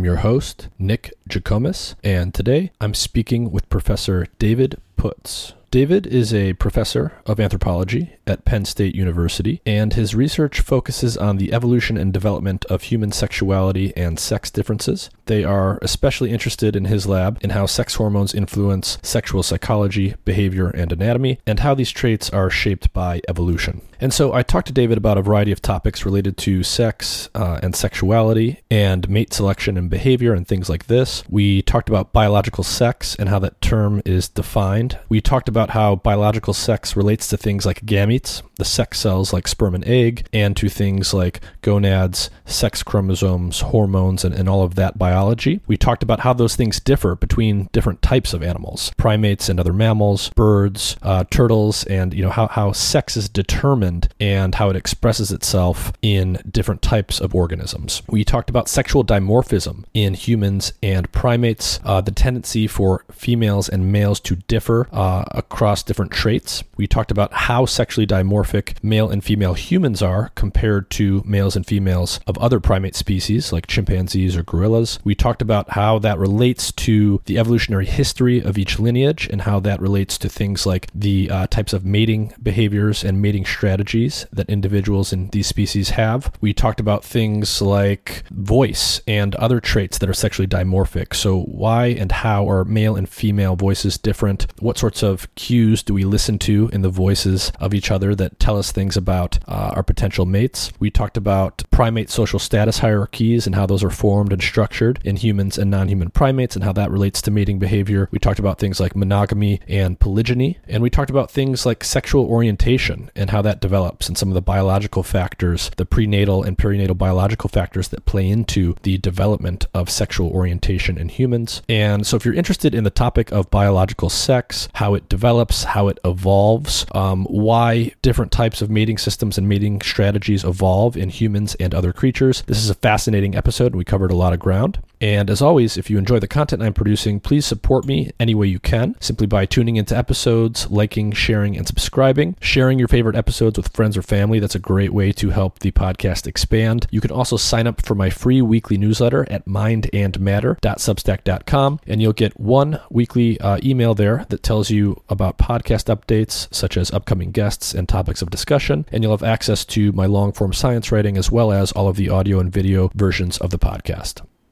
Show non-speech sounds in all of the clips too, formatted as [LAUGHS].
I'm your host, Nick Jikomes, and today I'm speaking with Professor David Puts. David is a professor of anthropology at Penn State University, and his research focuses on the evolution and development of human sexuality and sex differences. They are especially interested in his lab in how sex hormones influence sexual psychology, behavior, and anatomy, and how these traits are shaped by evolution. And so I talked to David about a variety of topics related to sex uh, and sexuality and mate selection and behavior and things like this. We talked about biological sex and how that term is defined. We talked about how biological sex relates to things like gametes, the sex cells like sperm and egg, and to things like gonads, sex chromosomes, hormones, and, and all of that biology. We talked about how those things differ between different types of animals, primates and other mammals, birds, uh, turtles, and you know how, how sex is determined and how it expresses itself in different types of organisms. We talked about sexual dimorphism in humans and primates, uh, the tendency for females and males to differ uh, across different traits. We talked about how sexually dimorphic male and female humans are compared to males and females of other primate species like chimpanzees or gorillas. We talked about how that relates to the evolutionary history of each lineage and how that relates to things like the uh, types of mating behaviors and mating strategies that individuals in these species have. We talked about things like voice and other traits that are sexually dimorphic. So, why and how are male and female voices different? What sorts of cues do we listen to in the voices of each other that tell us things about uh, our potential mates? We talked about primate social status hierarchies and how those are formed and structured in humans and non human primates and how that relates to mating behavior. We talked about things like monogamy and polygyny. And we talked about things like sexual orientation and how that develops and some of the biological factors, the prenatal and perinatal biological factors that play into the development of sexual orientation in humans. And so, if you're interested in the topic of biological sex, how it develops, how it evolves, um, why different types of mating systems and mating strategies evolve in humans and other creatures, this is a fascinating episode. We covered a lot of ground. And as always, if you enjoy the content I'm producing, please support me any way you can, simply by tuning into episodes, liking, sharing, and subscribing. Sharing your favorite episodes with friends or family, that's a great way to help the podcast expand. You can also sign up for my free weekly newsletter at mindandmatter.substack.com, and you'll get one weekly uh, email there that tells you about podcast updates, such as upcoming guests and topics of discussion, and you'll have access to my long form science writing as well as all of the audio and video versions of the podcast.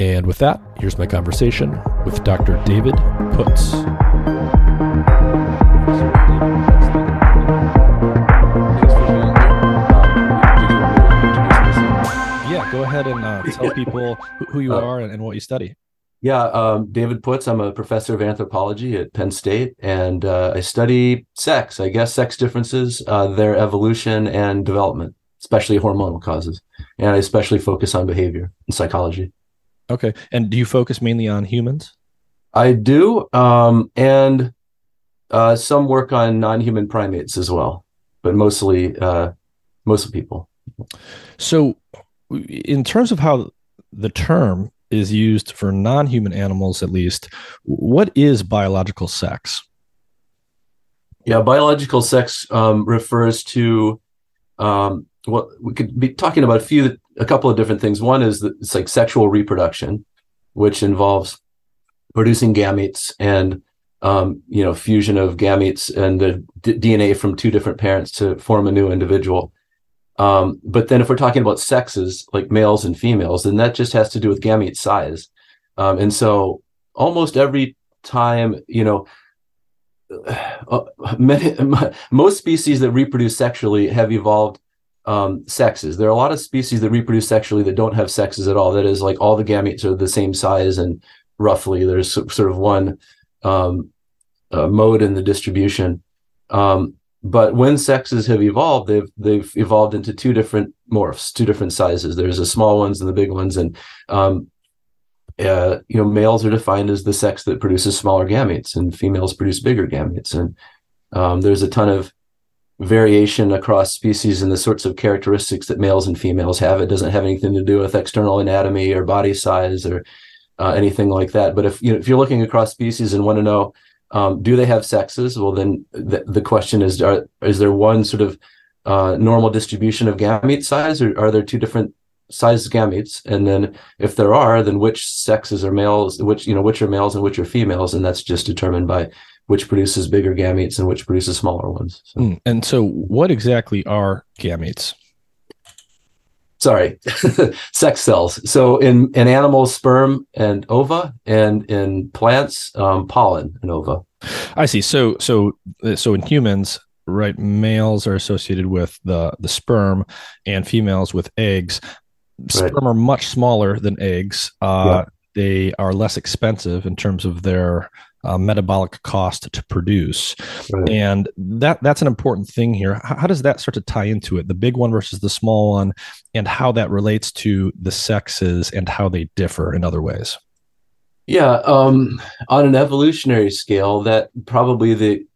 And with that, here's my conversation with Dr. David Puts. Yeah, go ahead and uh, tell people who you uh, are and, and what you study. Yeah, um, David Puts. I'm a professor of anthropology at Penn State, and uh, I study sex, I guess, sex differences, uh, their evolution and development, especially hormonal causes. And I especially focus on behavior and psychology. Okay. And do you focus mainly on humans? I do. Um, and uh, some work on non human primates as well, but mostly, uh, most people. So, in terms of how the term is used for non-human animals at least. What is biological sex? Yeah, biological sex um, refers to um, what we could be talking about a few, a couple of different things. One is that it's like sexual reproduction, which involves producing gametes and um, you know fusion of gametes and the d- DNA from two different parents to form a new individual. Um, but then if we're talking about sexes like males and females, then that just has to do with gamete size. Um, and so almost every time, you know, uh, [SIGHS] many, [LAUGHS] most species that reproduce sexually have evolved um, sexes. There are a lot of species that reproduce sexually that don't have sexes at all. That is, like all the gametes are the same size and roughly there's sort of one um, uh, mode in the distribution. Um, but when sexes have evolved, they've they've evolved into two different morphs, two different sizes. There's the small ones and the big ones, and um, uh, you know, males are defined as the sex that produces smaller gametes, and females produce bigger gametes. And um, there's a ton of variation across species and the sorts of characteristics that males and females have. It doesn't have anything to do with external anatomy or body size or uh, anything like that. But if you know, if you're looking across species and want to know um, do they have sexes, well, then the, question is: are, is there one sort of uh, normal distribution of gamete size, or are there two different size gametes? And then if there are, then which sexes are males, which you know which are males and which are females, and that's just determined by which produces bigger gametes and which produces smaller ones. So. Mm. And so, what exactly are gametes? sorry, [LAUGHS] sex cells. So in, in animals, sperm and ova, and in plants, um, pollen and ova. I see. So so so in humans, right, males are associated with the the sperm, and females with eggs. Sperm right. are much smaller than eggs. Uh, yeah. They are less expensive in terms of their uh, metabolic cost to produce. Right. and that that's an important thing here. How, how, does that start to tie into it? The big one versus the small one and how that relates to the sexes and how they differ in other ways? Yeah um, on an evolutionary scale that probably the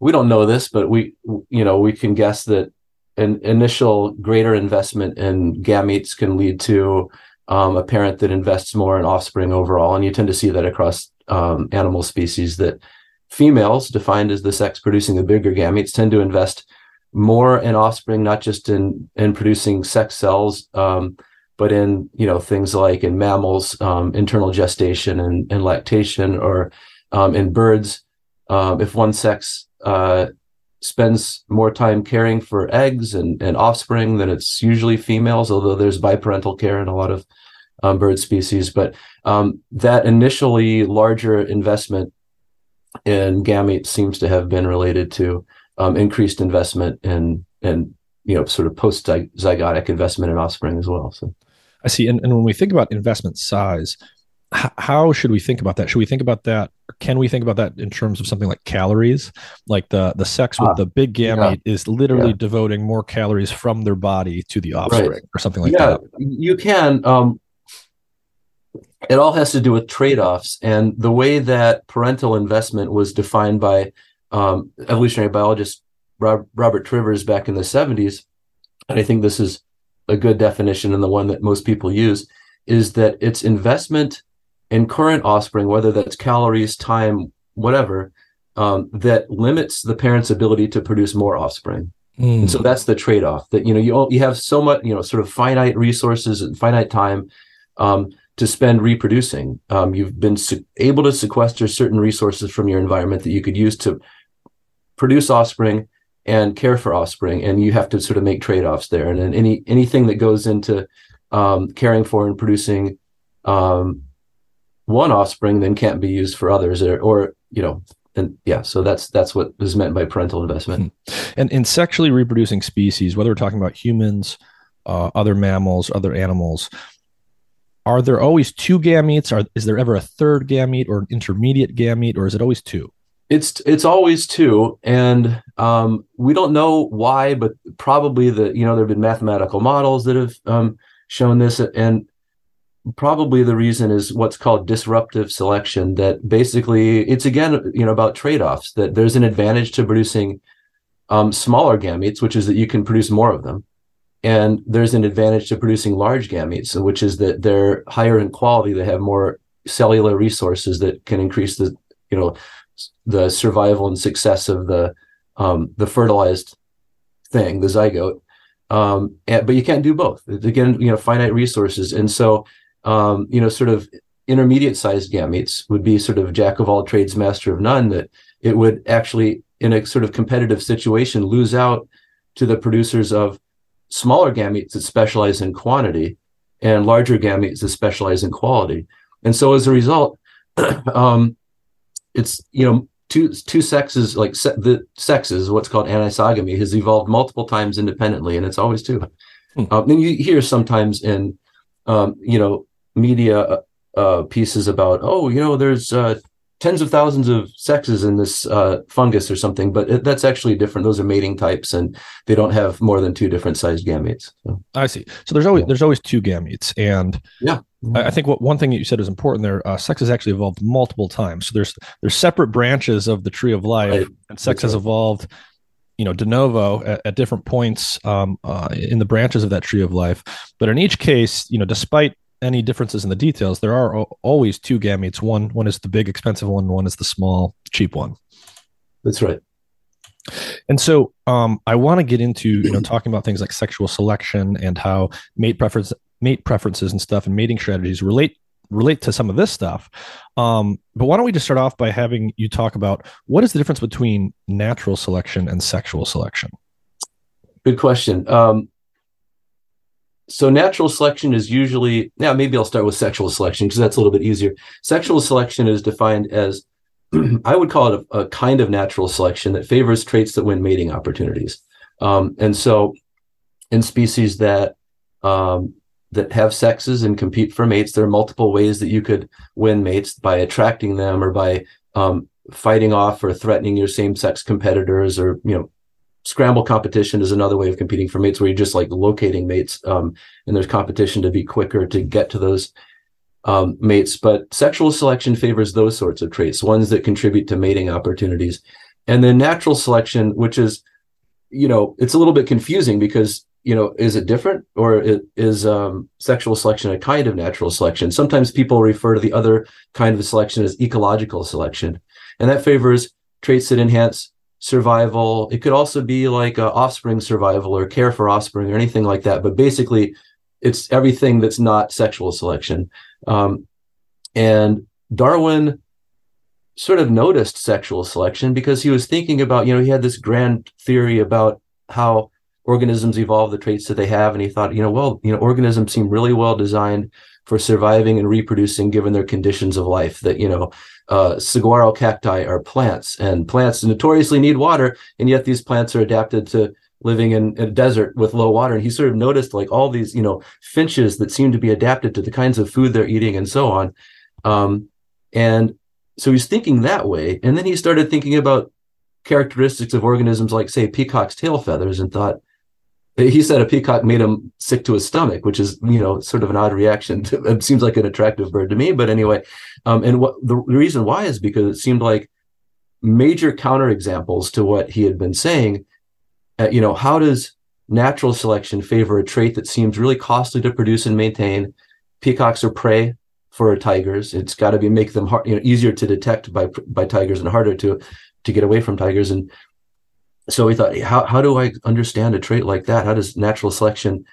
we don't know this but we you know we can guess that an initial greater investment in gametes can lead to um, a parent that invests more in offspring overall and you tend to see that across um, animal species that females, defined as the sex producing the bigger gametes, tend to invest more in offspring, not just in in producing sex cells, um, but in you know things like in mammals, um, internal gestation and, and lactation, or um, in birds. Um, if one sex uh, spends more time caring for eggs and, and offspring, then it's usually females, although there's biparental care in a lot of um, bird species. But um, that initially larger investment in gametes seems to have been related to um, increased investment in and you know sort of post zygotic investment in offspring as well. So I see. And, and when we think about investment size, h- how should we think about that? Should we think about that? Can we think about that in terms of something like calories? Like the the sex with ah, the big gamete yeah. is literally yeah. devoting more calories from their body to the offspring, right. or something like yeah, that. You can. Um, it all has to do with trade-offs and the way that parental investment was defined by um, evolutionary biologist Rob, Robert Trivers back in the 70s and i think this is a good definition and the one that most people use is that it's investment in current offspring whether that's calories time whatever um, that limits the parent's ability to produce more offspring mm. and so that's the trade-off that you know you, you have so much you know sort of finite resources and finite time um, to spend reproducing. Um, you've been se- able to sequester certain resources from your environment that you could use to produce offspring and care for offspring, and you have to sort of make trade-offs there. And then any anything that goes into um, caring for and producing um, one offspring then can't be used for others, or, or you know, and yeah, so that's that's what is meant by parental investment. Hmm. And in sexually reproducing species, whether we're talking about humans, uh, other mammals, other animals, are there always two gametes? Is there ever a third gamete or an intermediate gamete, or is it always two? It's it's always two, and um, we don't know why, but probably the you know there have been mathematical models that have um, shown this, and probably the reason is what's called disruptive selection. That basically it's again you know about trade offs. That there's an advantage to producing um, smaller gametes, which is that you can produce more of them, and there's an advantage to producing large gametes, which is that they're higher in quality. They have more cellular resources that can increase the, you know, the survival and success of the um, the fertilized thing, the zygote. Um, and, but you can't do both. Again, you know, finite resources, and so um, you know, sort of intermediate sized gametes would be sort of jack of all trades, master of none. That it would actually, in a sort of competitive situation, lose out to the producers of smaller gametes that specialize in quantity and larger gametes that specialize in quality. And so as a result, [CLEARS THROAT] um, it's you know two two sexes like se- the sexes what's called anisogamy has evolved multiple times independently, and it's always two. Hmm. Um, and you hear sometimes in um, you know media uh, uh, pieces about oh you know there's uh, tens of thousands of sexes in this uh, fungus or something, but it, that's actually different. Those are mating types, and they don't have more than two different sized gametes. So. I see. So there's always there's always two gametes, and yeah, I, I think what one thing that you said is important there. Uh, sex has actually evolved multiple times. So there's there's separate branches of the tree of life, right. and sex that's has right. evolved. You know, de novo at, at different points um, uh, in the branches of that tree of life. But in each case, you know, despite any differences in the details, there are always two gametes. One one is the big expensive one, one is the small cheap one. That's right. And so um, I want to get into you know talking about things like sexual selection and how mate preference mate preferences and stuff and mating strategies relate relate to some of this stuff. Um, but why don't we just start off by having you talk about what is the difference between natural selection and sexual selection? Good question. Um, so natural selection is usually now maybe I'll start with sexual selection because that's a little bit easier. Sexual selection is defined as [CLEARS THROAT] I would call it a, a, kind of natural selection that favors traits that win mating opportunities. Um, and so in species that um, that have sexes and compete for mates, there are multiple ways that you could win mates by attracting them or by um, fighting off or threatening your same sex competitors or you know scramble competition is another way of competing for mates where you're just like locating mates um, and there's competition to be quicker to get to those um, mates. But sexual selection favors those sorts of traits ones that contribute to mating opportunities. And then natural selection which is you know it's a little bit confusing because you know is it different or it is um, sexual selection a kind of natural selection? Sometimes people refer to the other kind of selection as ecological selection and that favors traits that enhance survival. It could also be like offspring survival or care for offspring or anything like that. But basically, it's everything that's not sexual selection. Um, and Darwin sort of noticed sexual selection because he was thinking about, you know, he had this grand theory about how organisms evolve the traits that they have. And he thought, you know, well, you know, organisms seem really well designed for surviving and reproducing given their conditions of life that you know uh, saguaro cacti are plants and plants notoriously need water and yet these plants are adapted to living in, a desert with low water. And he sort of noticed like all these you know finches that seem to be adapted to the kinds of food they're eating and so on. Um, and so he's thinking that way. And then he started thinking about characteristics of organisms like say peacock's tail feathers and thought he said a peacock made him sick to his stomach, which is you know sort of an odd reaction. To, [LAUGHS] it seems like an attractive bird to me, but anyway. Um, and what the, reason why is because it seemed like major counterexamples to what he had been saying. Uh, you know, how does natural selection favor a trait that seems really costly to produce and maintain? Peacocks are prey for tigers. It's got to be make them hard, you know, easier to detect by by tigers and harder to to get away from tigers. And so we thought, how, how do I understand a trait like that? How does natural selection,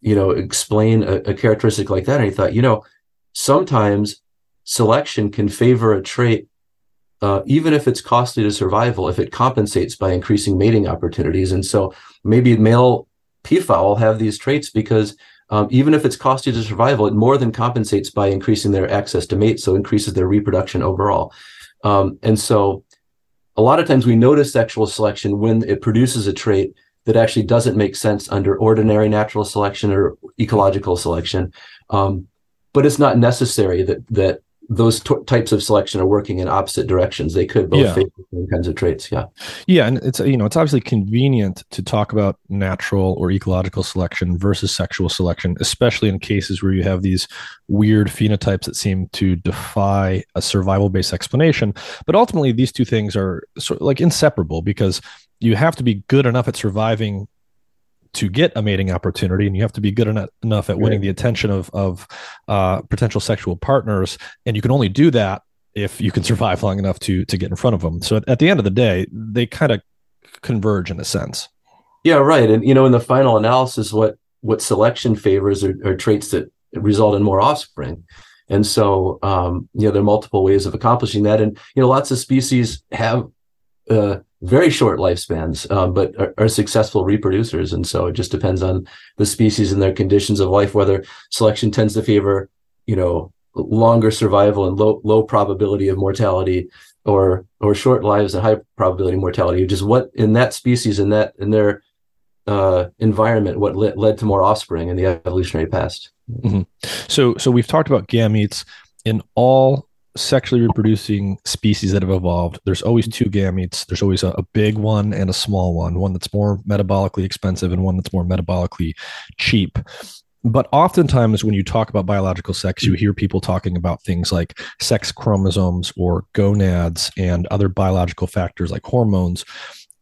you know, explain a, a characteristic like that? And he thought, you know, sometimes selection can favor a trait, uh, even if it's costly to survival, if it compensates by increasing mating opportunities. And so maybe male peafowl have these traits because um, even if it's costly to survival, it more than compensates by increasing their access to mates, so increases their reproduction overall. Um, and so a lot of times we notice sexual selection when it produces a trait that actually doesn't make sense under ordinary natural selection or ecological selection. Um, but it's not necessary that that those t- types of selection are working in opposite directions. They could both yeah. favor same kinds of traits. Yeah. Yeah. And it's, you know, it's obviously convenient to talk about natural or ecological selection versus sexual selection, especially in cases where you have these weird phenotypes that seem to defy a survival based explanation. But ultimately, these two things are sort of like inseparable because you have to be good enough at surviving to get a mating opportunity, and you have to be good enough, enough at winning right. the attention of of uh, potential sexual partners, and you can only do that if you can survive long enough to to get in front of them. So at, at the end of the day, they kind of converge in a sense. Yeah, right. And you know, in the final analysis, what what selection favors are, are traits that result in more offspring. And so, um, you know, there are multiple ways of accomplishing that. And, you know, lots of species have uh, very short lifespans, um, but are, are, successful reproducers. And so it just depends on the species and their conditions of life, whether selection tends to favor, you know, longer survival and low, low probability of mortality or, or short lives and high probability mortality, just what in that species, in that, in their uh, environment, what led, led to more offspring in the evolutionary past. Mm-hmm. So, so we've talked about gametes in all sexually reproducing species that have evolved. There's always two gametes. There's always a, a, big one and a small one, one that's more metabolically expensive and one that's more metabolically cheap. But oftentimes, when you talk about biological sex, you hear people talking about things like sex chromosomes or gonads and other biological factors like hormones.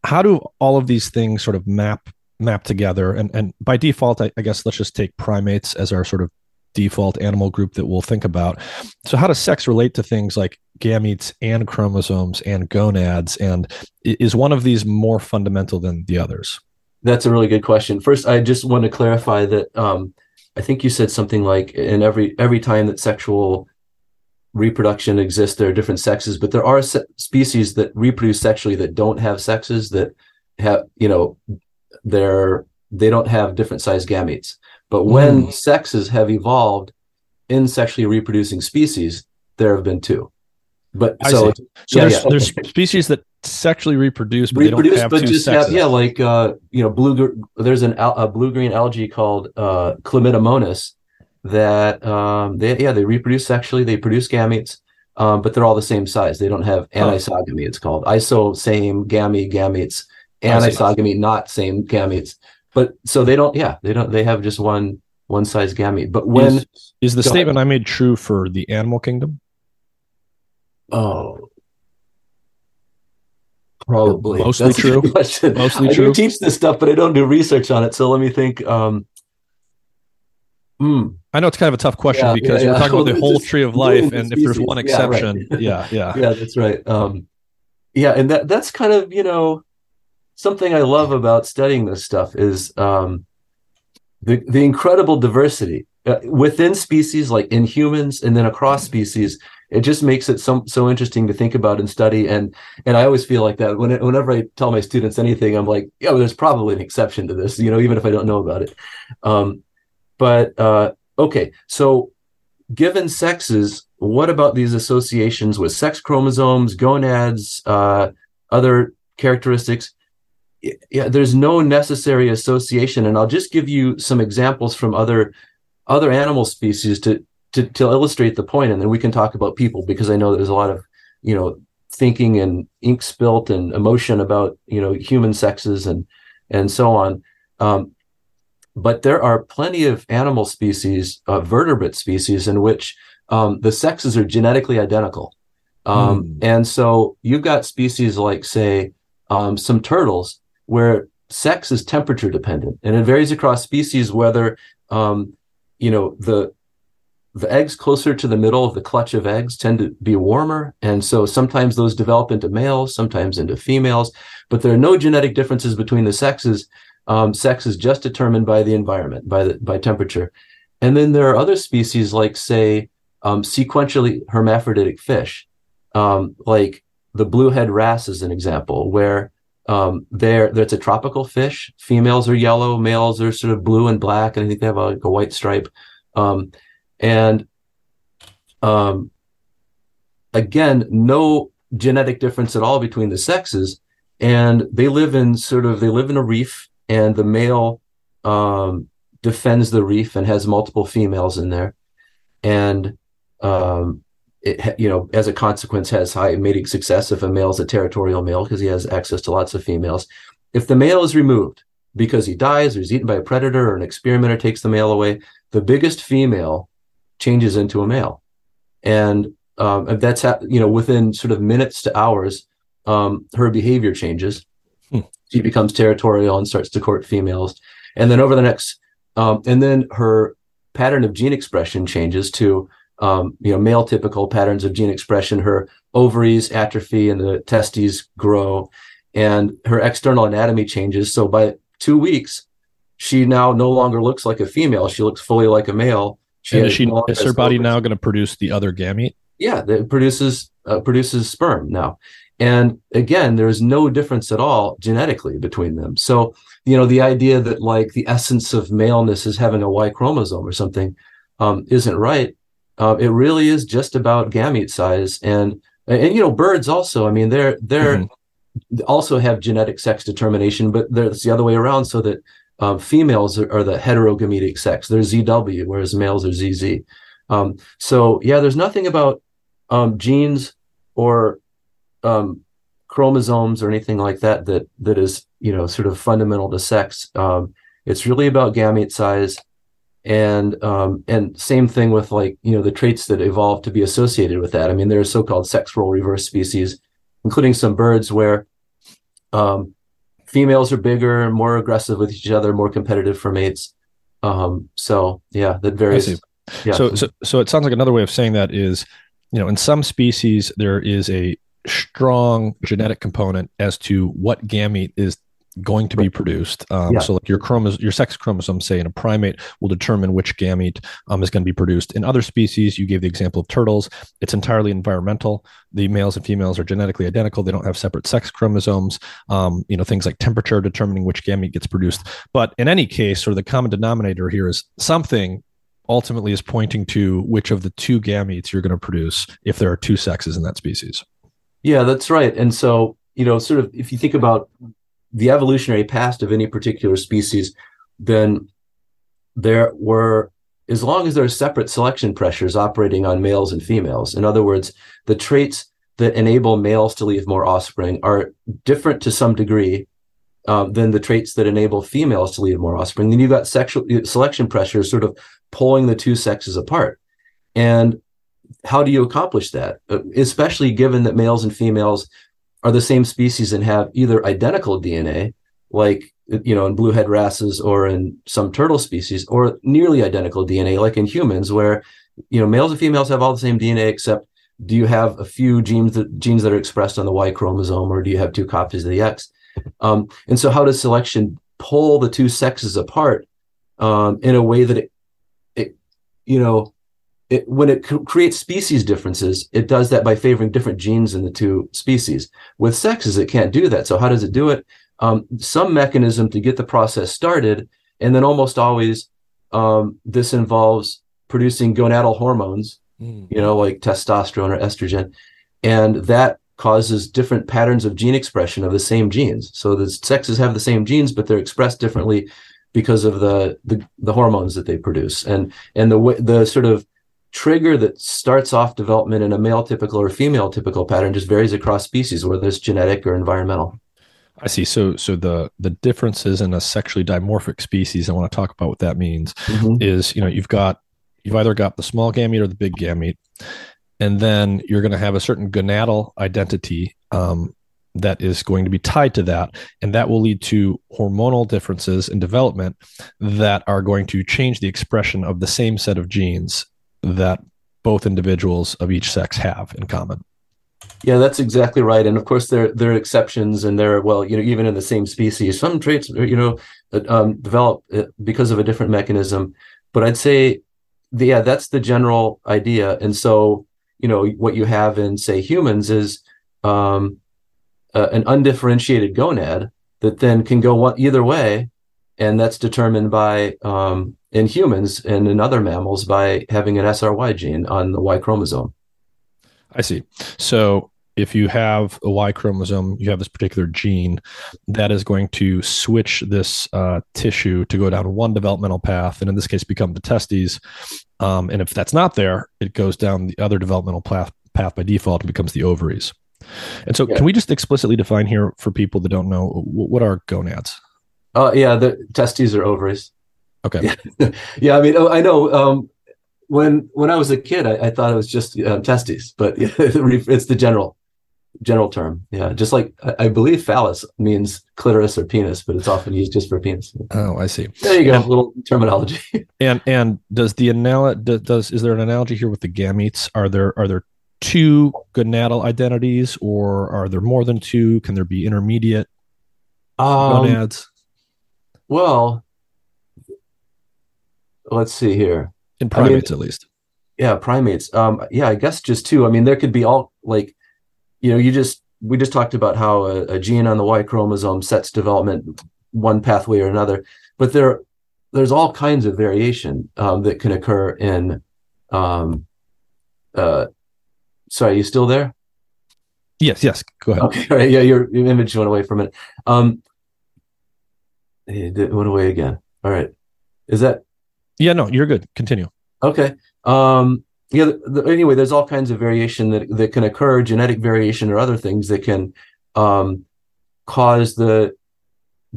How do all of these things sort of map map together. And and by default, I, I guess let's just take primates as our sort of default animal group that we'll think about. So, how does sex relate to things like gametes and chromosomes and gonads? And is one of these more fundamental than the others? That's a really good question. First, I just want to clarify that um, I think you said something like in every every time that sexual reproduction exists, there are different sexes, but there are se- species that reproduce sexually that don't have sexes that have you know they're they don't have different size gametes. But when mm. sexes have evolved in sexually reproducing species, there have been two. But I so, so yeah, there's, yeah. there's species that sexually reproduce, but reproduce, but just sexes. have yeah, like uh, you know, blue. There's an a blue green algae called uh, Chlamydomonas that um, they yeah they reproduce sexually, they produce gametes, um, but they're all the same size. They don't have anisogamy. It's called iso same gamete gametes anisogamy, not same gametes. But so they don't, yeah, they don't, they have just one one size gamete. But when is, is the statement ahead. I made true for the animal kingdom? Oh, probably mostly That's true. Mostly I true. do teach this stuff, but I don't do research on it. So let me think. Um, hmm. I know it's kind of a tough question yeah, because yeah, we're talking about the [LAUGHS] whole tree of life, and if there's one exception, yeah, right. yeah, yeah, [LAUGHS] yeah, that's right. Um, yeah, and that that's kind of you know something I love about studying this stuff is um, the the incredible diversity uh, within species, like in humans, and then across species. It just makes it so so interesting to think about and study. And and I always feel like that when it, whenever I tell my students anything, I'm like, yeah, well, there's probably an exception to this, you know, even if I don't know about it. Um, but uh, okay, so given sexes, what about these associations with sex chromosomes, gonads, uh, other characteristics? Yeah, there's no necessary association. And I'll just give you some examples from other other animal species to to, to illustrate the point, and then we can talk about people because I know there's a lot of you know thinking and ink spilt and emotion about you know human sexes and and so on. Um, but there are plenty of animal species, uh, vertebrate species, in which um, the sexes are genetically identical. Um, mm. And so you've got species like, say, um, some turtles where sex is temperature dependent and it varies across species whether um, you know the the eggs closer to the middle of the clutch of eggs tend to be warmer and so sometimes those develop into males sometimes into females but there are no genetic differences between the sexes. Um, sex is just determined by the environment by the by temperature. And then there are other species like say um, sequentially hermaphroditic fish. Um, like the bluehead wrasse is an example where um, there, there's a tropical fish. Females are yellow, males are sort of blue and black, and I think they have a, like a white stripe. Um, and um, again, no genetic difference at all between the sexes, and they live in sort of they live in a reef, and the male um, defends the reef and has multiple females in there, and um, it, you know, as a consequence, has high mating success if a male is a territorial male because he has access to lots of females. If the male is removed because he dies or is eaten by a predator or an experimenter takes the male away, the biggest female changes into a male, and um, that's ha- you know within sort of minutes to hours, um, her behavior changes. Hmm. She becomes territorial and starts to court females. and then over the next, um, and then her pattern of gene expression changes to um, you know male typical patterns of gene expression. Her ovaries atrophy and the testes grow, and her external anatomy changes. So by two weeks, she now no longer looks like a female. She looks fully like a male. She and is, she, is her body now going to produce the other gamete? Yeah, it produces uh, produces sperm now. And again, there is no difference at all genetically between them. So, you know, the idea that like the essence of maleness is having a Y chromosome or something um, isn't right. Uh, it really is just about gamete size and, and, you know, birds also, I mean, they're, they're mm-hmm. also have genetic sex determination, but it's the other way around so that um, females are, are, the heterogametic sex. They're ZW, whereas males are ZZ. Um, so yeah, there's nothing about um, genes or um, chromosomes or anything like that that that is you know sort of fundamental to sex. Um, it's really about gamete size, and um, and same thing with like you know the traits that evolve to be associated with that. I mean, there are so-called sex role reverse species, including some birds where um, females are bigger, more aggressive with each other, more competitive for mates. Um, so yeah, that varies. Yeah. So, so so it sounds like another way of saying that is, you know, in some species there is a strong genetic component as to what gamete is going to be produced. Um, yeah. So, like your chromosom, your sex chromosome, say in a primate, will determine which gamete um, is going to be produced. In other species, you gave the example of turtles. It's entirely environmental. The males and females are genetically identical. They don't have separate sex chromosomes. Um, you know, things like temperature determining which gamete gets produced. But in any case, sort of the common denominator here is something ultimately is pointing to which of the two gametes you're going to produce if there are two sexes in that species. Yeah, that's right. And so, you know, sort of if you think about the evolutionary past of any particular species, then there were, as long as there are separate selection pressures operating on males and females, in other words, the traits that enable males to leave more offspring are different to some degree um, than the traits that enable females to leave more offspring. Then you've got sexual selection pressures sort of pulling the two sexes apart. And how do you accomplish that? Uh, especially given that males and females are the same species and have either identical DNA, like you know in bluehead wrasses or in some turtle species, or nearly identical DNA, like in humans, where you know males and females have all the same DNA except do you have a few genes that genes that are expressed on the Y chromosome, or do you have two copies of the X? Um, and so, how does selection pull the two sexes apart um, in a way that it, it you know, it, when it creates species differences, it does that by favoring different genes in the two species. With sexes, it can't do that. So how does it do it? Um, some mechanism to get the process started, and then almost always um, this involves producing gonadal hormones, mm. you know, like testosterone or estrogen, and that causes different patterns of gene expression of the same genes. So the sexes have the same genes, but they're expressed differently because of the the, the hormones that they produce, and and the the sort of trigger that starts off development in a male typical or female typical pattern just varies across species, whether it's genetic or environmental. I see. So, so the the differences in a sexually dimorphic species, I want to talk about what that means. Mm-hmm. Is you know you've got you've either got the small gamete or the big gamete, and then you're going to have a certain gonadal identity um, that is going to be tied to that, and that will lead to hormonal differences in development that are going to change the expression of the same set of genes that both individuals of each sex have in common. Yeah, that's exactly right. And of course, there there are exceptions, and there are well, you know, even in the same species, some traits you know um, develop uh, because of a different mechanism. But I'd say, the, yeah, that's the general idea. And so, you know, what you have in say humans is um, uh, an undifferentiated gonad that then can go one, either way, and that's determined by um, in humans and in other mammals by having an SRY gene on the Y chromosome. I see. So if you have a Y chromosome, you have this particular gene that is going to switch this uh, tissue to go down one developmental path, and in this case, become the testes. Um, and if that's not there, it goes down the other developmental path, path by default and becomes the ovaries. And so, yeah. can we just explicitly define here for people that don't know what are gonads? Uh, yeah, the testes are ovaries. Okay. Yeah, [LAUGHS] yeah I mean, I know. Um, when when I was a kid, I, I thought it was just uh, testes, but [LAUGHS] it's the general. general term. Yeah, just like I, I believe phallus means clitoris or penis, but it's often used just for penis. Oh, I see. There you go, and, little terminology. [LAUGHS] and and does the anal does, does is there an analogy here with the gametes? Are there are there two gonadal identities, or are there more than two? Can there be intermediate um, gonads? Well, let's see here. In primates, I mean, at least. Yeah, primates. Um, yeah, I guess just two. I mean, there could be all like, you know, you just we just talked about how a, a gene on the Y chromosome sets development one pathway or another, but there there's all kinds of variation um, that can occur in. Um, uh, sorry, you still there? Yes, yes. Go ahead. Okay, [LAUGHS] right. Yeah, your, your image went away for a minute. Um, it went away again. All right. Is that? Yeah, no, you're good. Continue. Okay. Um, yeah. The, anyway, there's all kinds of variation that that can occur, genetic variation or other things that can um, cause the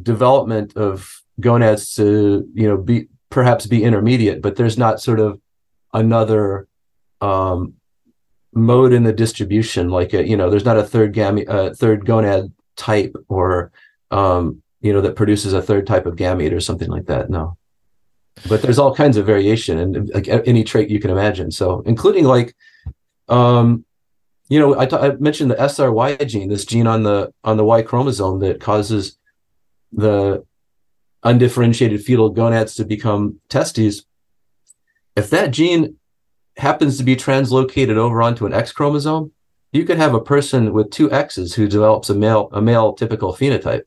development of gonads to you know be perhaps be intermediate, but there's not sort of another um, mode in the distribution like a you know there's not a third gamete, a third gonad type or um, you know that produces a third type of gamete or something like that. No but there's all kinds of variation and like any trait you can imagine. So including like, um, you know, I, t- I mentioned the SRY gene, this gene on the on the Y chromosome that causes the undifferentiated fetal gonads to become testes. If that gene happens to be translocated over onto an X chromosome, you could have a person with two X's who develops a male a male typical phenotype.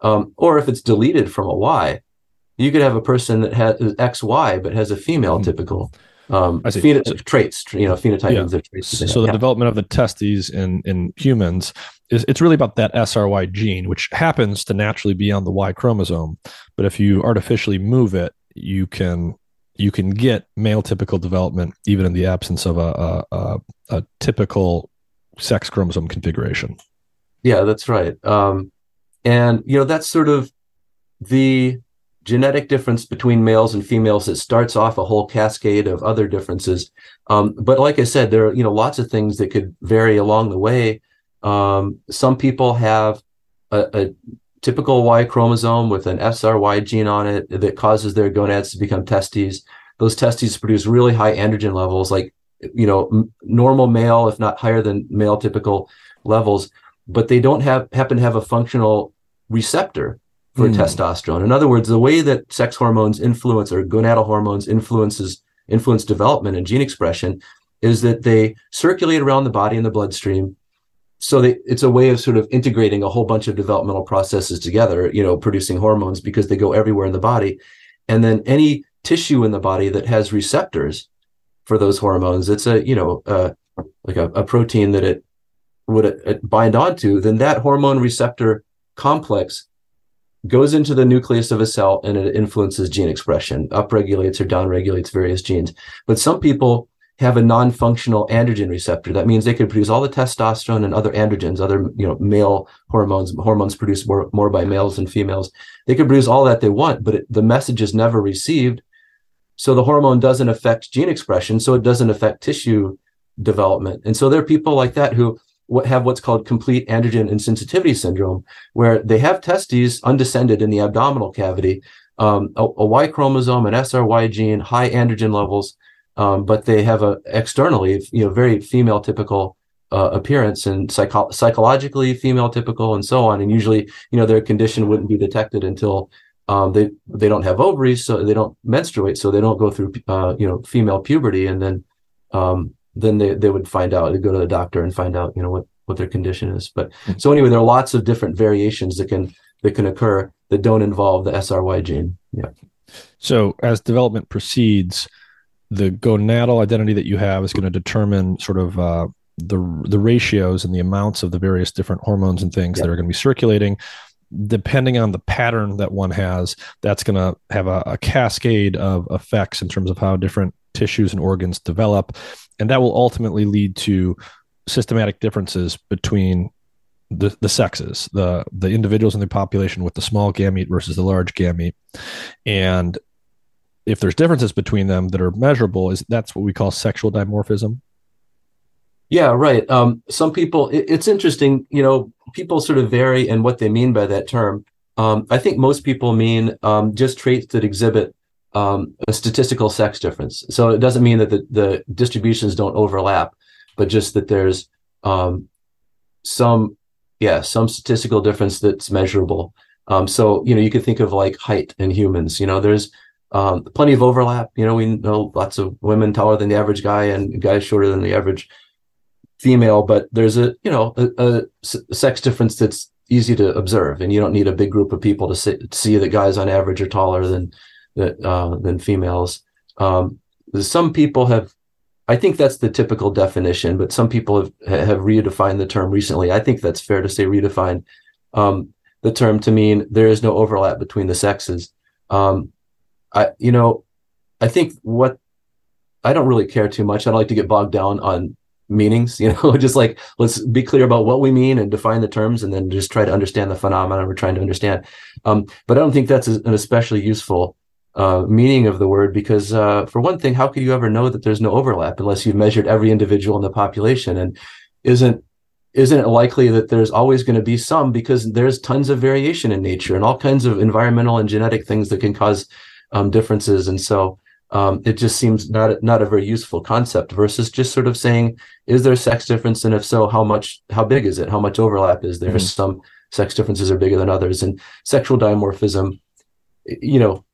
Um, or if it's deleted from a Y, you could have a person that has XY but has a female mm-hmm. typical um, pheno- so, traits, you know, phenotyping yeah. traits. So the yeah. development of the testes in in humans is it's really about that SRY gene, which happens to naturally be on the Y chromosome. But if you artificially move it, you can you can get male typical development even in the absence of a, a, a, a typical sex chromosome configuration. Yeah, that's right. Um, and you know that's sort of the genetic difference between males and females that starts off a whole cascade of other differences. Um, but like I said, there are you know lots of things that could vary along the way. Um, some people have a, a, typical Y chromosome with an SRY gene on it that causes their gonads to become testes. Those testes produce really high androgen levels, like you know m- normal male, if not higher than male typical levels. But they don't have happen to have a functional receptor for mm. testosterone. In other words, the way that sex hormones influence or gonadal hormones influences influence development and gene expression is that they circulate around the body in the bloodstream. So they, it's a way of sort of integrating a whole bunch of developmental processes together, you know, producing hormones because they go everywhere in the body. And then any tissue in the body that has receptors for those hormones, it's a, you know, uh, like a, a, protein that it would uh, bind onto, then that hormone receptor complex goes into the nucleus of a cell and it influences gene expression, upregulates or downregulates various genes. But some people have a non-functional androgen receptor. That means they can produce all the testosterone and other androgens, other you know male hormones, hormones produced more, more by males than females. They can produce all that they want, but it, the message is never received. So the hormone doesn't affect gene expression, so it doesn't affect tissue development. And so there are people like that who what have what's called complete androgen insensitivity syndrome, where they have testes undescended in the abdominal cavity, um, a, a, Y chromosome, an SRY gene, high androgen levels, um, but they have a externally, you know, very female typical uh, appearance and psycho- psychologically female typical and so on. And usually, you know, their condition wouldn't be detected until um, they they don't have ovaries, so they don't menstruate, so they don't go through uh, you know female puberty, and then um, then they, they would find out, they'd go to the doctor and find out, you know, what, what their condition is. But mm-hmm. so anyway, there are lots of different variations that can that can occur that don't involve the SRY gene. Yeah. So as development proceeds, the gonadal identity that you have is going to determine sort of uh, the the ratios and the amounts of the various different hormones and things yeah. that are going to be circulating depending on the pattern that one has that's going to have a, a, cascade of effects in terms of how different tissues and organs develop and that will ultimately lead to systematic differences between the, the sexes, the the individuals in the population with the small gamete versus the large gamete, and if there's differences between them that are measurable, is that's what we call sexual dimorphism. Yeah, right. Um, some people, it, it's interesting, you know, people sort of vary in what they mean by that term. Um, I think most people mean um, just traits that exhibit um, a statistical sex difference. So it doesn't mean that the, the distributions don't overlap, but just that there's um, some, yeah, some statistical difference that's measurable. Um, so, you know, you could think of like height in humans, you know, there's um, plenty of overlap. You know, we know lots of women taller than the average guy and guys shorter than the average female, but there's a, you know, a, a sex difference that's easy to observe and you don't need a big group of people to see, to see that guys on average are taller than, uh, than females. Um, some people have, I think that's the typical definition, but some people have have redefined the term recently. I think that's fair to say redefined um, the term to mean there is no overlap between the sexes. Um, I, you know, I think what I don't really care too much. I don't like to get bogged down on meanings, [LAUGHS] you know, just like let's be clear about what we mean and define the terms and then just try to understand the phenomenon we're trying to understand. Um, but I don't think that's an especially useful uh, meaning of the word because, uh, for one thing, how could you ever know that there's no overlap unless you've measured every individual in the population? And isn't isn't it likely that there's always going to be some because there's tons of variation in nature and all kinds of environmental and genetic things that can cause um, differences. And so um, it just seems not not a very useful concept versus just sort of saying, is there sex difference, and if so, how much, how big is it, how much overlap is there? Mm-hmm. Some sex differences are bigger than others, and sexual dimorphism, you know,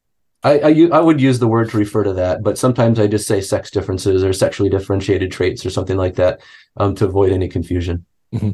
I, I, I would use the word to refer to that, but sometimes I just say sex differences or sexually differentiated traits or something like that um, to avoid any confusion. Mm-hmm.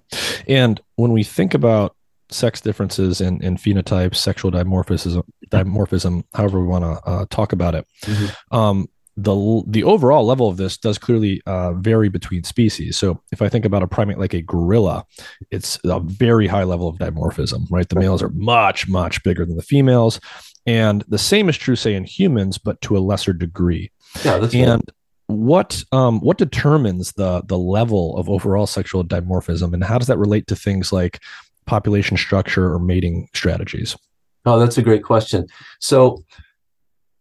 And when we think about sex differences and, and phenotypes, sexual dimorphism, dimorphism, however we want to uh, talk about it. Mm-hmm. Um, the the overall level of this does clearly uh, vary between species. So if I think about a primate like a gorilla, it's a very high level of dimorphism, right? The males are much much bigger than the females, and the same is true, say, in humans, but to a lesser degree. Yeah, that's and right. what um, what determines the the level of overall sexual dimorphism, and how does that relate to things like population structure or mating strategies? Oh, that's a great question. So,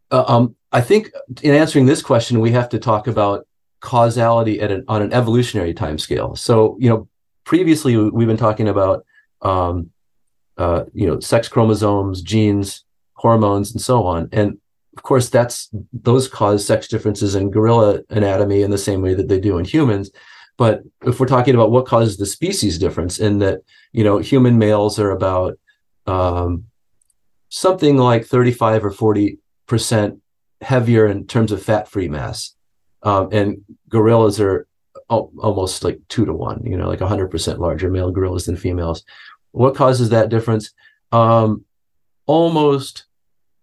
uh, um, I think in answering this question, we have to talk about causality at an, on an evolutionary time scale. So, you know, previously we've been talking about, um, uh, you know, sex chromosomes, genes, hormones, and so on. And of course, that's those cause sex differences in gorilla anatomy in the same way that they do in humans. But if we're talking about what causes the species difference, in that you know human males are about um, something like 35 or 40 percent heavier in terms of fat-free mass, um, and gorillas are almost like two to one. You know, like 100 percent larger male gorillas than females. What causes that difference? Um, almost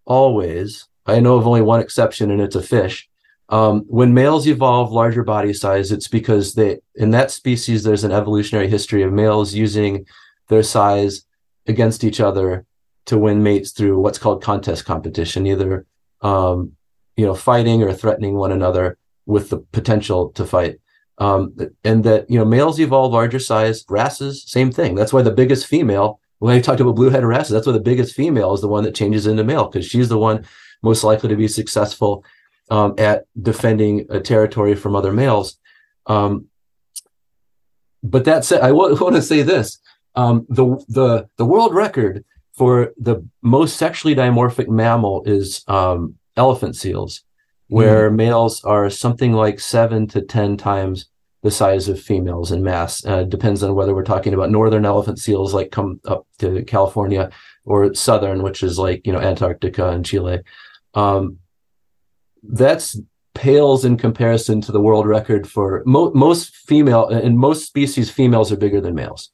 always, I know of only one exception, and it's a fish. Um, when males evolve larger body size, it's because they in that species there's an evolutionary history of males using their size against each other to win mates through what's called contest competition, either um, you know fighting or threatening one another with the potential to fight. Um, and that you know males evolve larger size, wrasses, same thing. That's why the biggest female. When I talked about blue-headed wrasses, that's why the biggest female is the one that changes into male because she's the one most likely to be successful um, at defending a territory from other males. Um, but that said, I w- want to say this: um, the the the world record for the most sexually dimorphic mammal is um, elephant seals, where mm. males are something like seven to ten times the size of females in mass. Uh, depends on whether we're talking about northern elephant seals, like come up to California, or southern, which is like you know Antarctica and Chile. Um, that's pales in comparison to the world record for mo- most female and most species females are bigger than males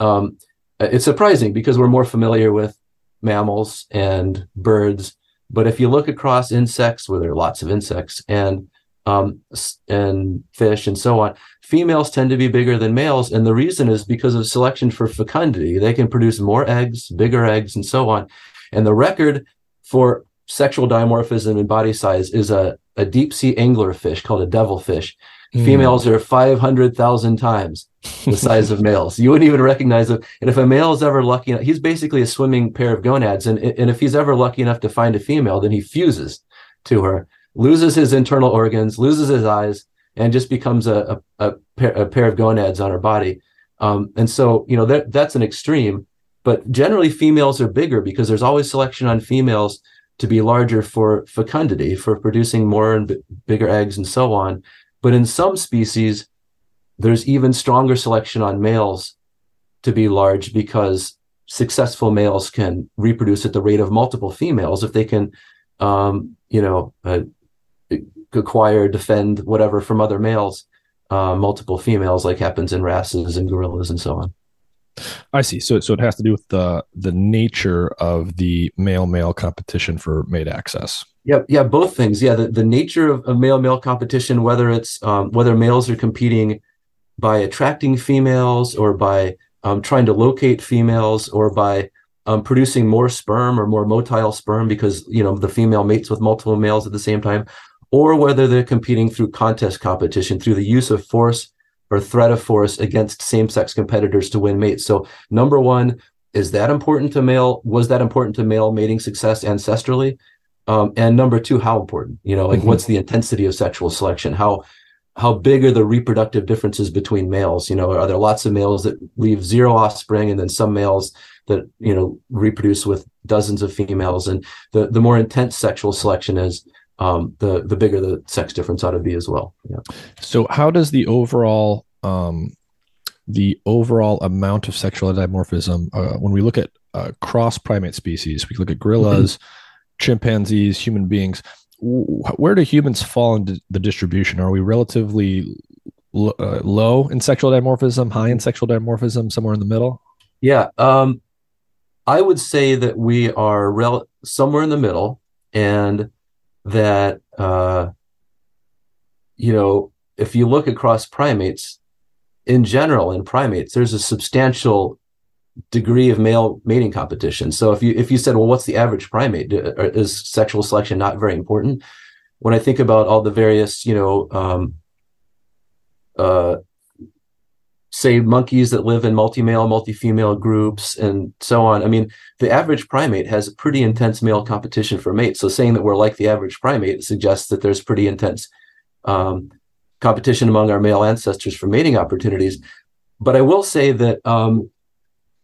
um, it's surprising because we're more familiar with mammals and birds but if you look across insects where there are lots of insects and um, and fish and so on females tend to be bigger than males and the reason is because of selection for fecundity they can produce more eggs bigger eggs and so on and the record for sexual dimorphism in body size is a, a deep sea angler fish called a devilfish. Mm. Females are 500,000 times the size of males. You wouldn't even recognize them. And if a male is ever lucky, he's basically a swimming pair of gonads. And, and if he's ever lucky enough to find a female, then he fuses to her, loses his internal organs, loses his eyes, and just becomes a, a, a, pair, a pair, of gonads on her body. Um, and so, you know, that, that's an extreme. But generally, females are bigger because there's always selection on females to be larger for fecundity, for producing more and b- bigger eggs and so on. But in some species, there's even stronger selection on males to be large because successful males can reproduce at the rate of multiple females if they can, um, you know, uh, acquire, defend whatever from other males, uh, multiple females, like happens in wrasses and gorillas and so on. I see. So, so it has to do with the the nature of the male male competition for mate access. Yeah, yeah, both things. Yeah, the, the nature of, of male male competition, whether it's um, whether males are competing by attracting females or by um, trying to locate females or by um, producing more sperm or more motile sperm because you know the female mates with multiple males at the same time, or whether they're competing through contest competition through the use of force or threat of force against same-sex competitors to win mates. So number one, is that important to male? Was that important to male mating success ancestrally? Um, and number two, how important? You know, like mm-hmm. what's the intensity of sexual selection? How how big are the reproductive differences between males? You know, are there lots of males that leave zero offspring, and then some males that you know reproduce with dozens of females? And the the more intense sexual selection is, um, the the bigger the sex difference ought to be as well. Yeah. So how does the overall um, the overall amount of sexual dimorphism uh, when we look at uh, cross primate species, we look at gorillas, mm-hmm. chimpanzees, human beings. Where do humans fall in the distribution? Are we relatively l- uh, low in sexual dimorphism, high in sexual dimorphism, somewhere in the middle? Yeah, um, I would say that we are rel- somewhere in the middle, and that uh, you know if you look across primates in general in primates there's a substantial degree of male mating competition. So if you if you said well what's the average primate? Is sexual selection not very important? When i think about all the various you know um, uh, say monkeys that live in multi-male, multi-female groups and so on. I mean, the average primate has pretty intense male competition for mates. So saying that we're like the average primate suggests that there's pretty intense um, competition among our male ancestors for mating opportunities. But I will say that um,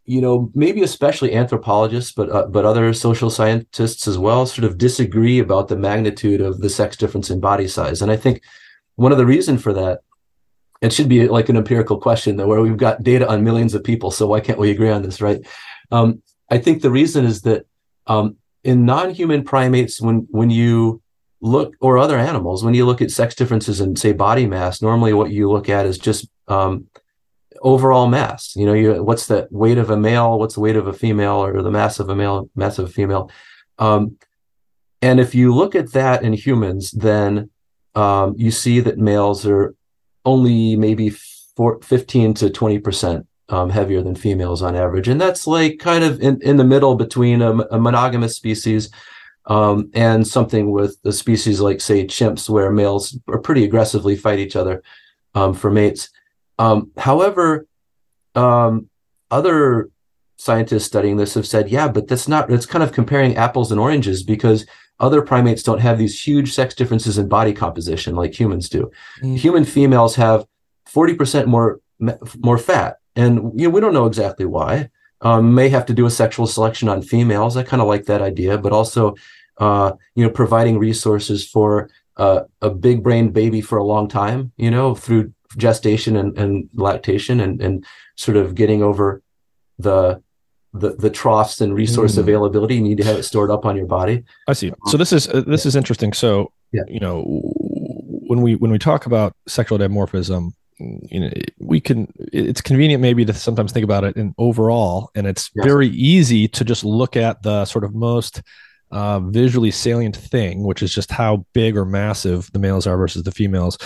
you know maybe especially anthropologists, but uh, but other social scientists as well, sort of disagree about the magnitude of the sex difference in body size. And I think one of the reason for that it should be like an empirical question though, where we've got data on millions of people. So why can't we agree on this, right? Um, I think the reason is that um, in non-human primates, when when you look or other animals, when you look at sex differences in say body mass, normally what you look at is just um, overall mass. You know, you what's the weight of a male, what's the weight of a female, or the mass of a male, mass of a female. Um, and if you look at that in humans, then um, you see that males are only maybe four, 15 to 20 percent um, heavier than females on average, and that's like kind of in, in the middle between a, a monogamous species um, and something with a species like say chimps, where males are pretty aggressively fight each other um, for mates. Um, however, um, other scientists studying this have said, yeah, but that's not. It's kind of comparing apples and oranges because other primates don't have these huge sex differences in body composition like humans do. Mm. Human females have 40% more more fat, and you know, we don't know exactly why. Um, may have to do with sexual selection on females. I kind of like that idea, but also, uh, you know, providing resources for uh, a big brain baby for a long time, you know, through gestation and, and lactation and, and sort of getting over the the the troughs and resource mm. availability. You need to have it stored up on your body. I see. So this is uh, this yeah. is interesting. So yeah. you know when we when we talk about sexual dimorphism, you know we can it's convenient maybe to sometimes think about it in overall, and it's yes. very easy to just look at the sort of most uh, visually salient thing, which is just how big or massive the males are versus the females.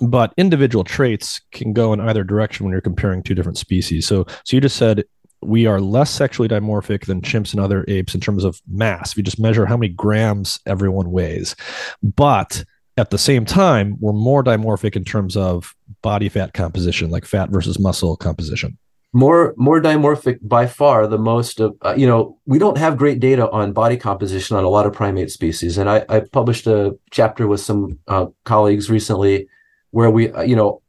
But individual traits can go in either direction when you're comparing two different species. So, so you just said we are less sexually dimorphic than chimps and other apes in terms of mass. If you just measure how many grams everyone weighs, but at the same time, we're more dimorphic in terms of body fat composition, like fat versus muscle composition. More, more dimorphic by far. The most of uh, you know, we don't have great data on body composition on a lot of primate species, and I, I published a chapter with some uh, colleagues recently where we, you know,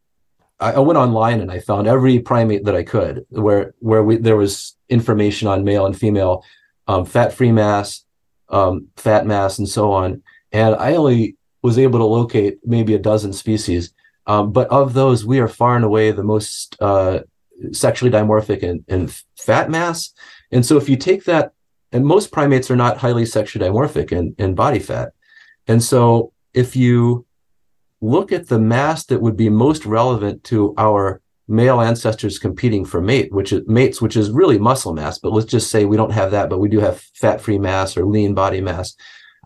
I, I went online and I found every primate that I could where where we there was information on male and female um, fat-free mass, um, fat mass, and so on. And I only was able to locate maybe a dozen species. Um, but of those, we are far and away the most uh, sexually dimorphic in, in fat mass. And so if you take that, and most primates are not highly sexually dimorphic in, in body fat. And so if you look at the mass that would be most relevant to our male ancestors competing for mate, which is mates, which is really muscle mass, but let's just say we don't have that, but we do have fat-free mass or lean body mass.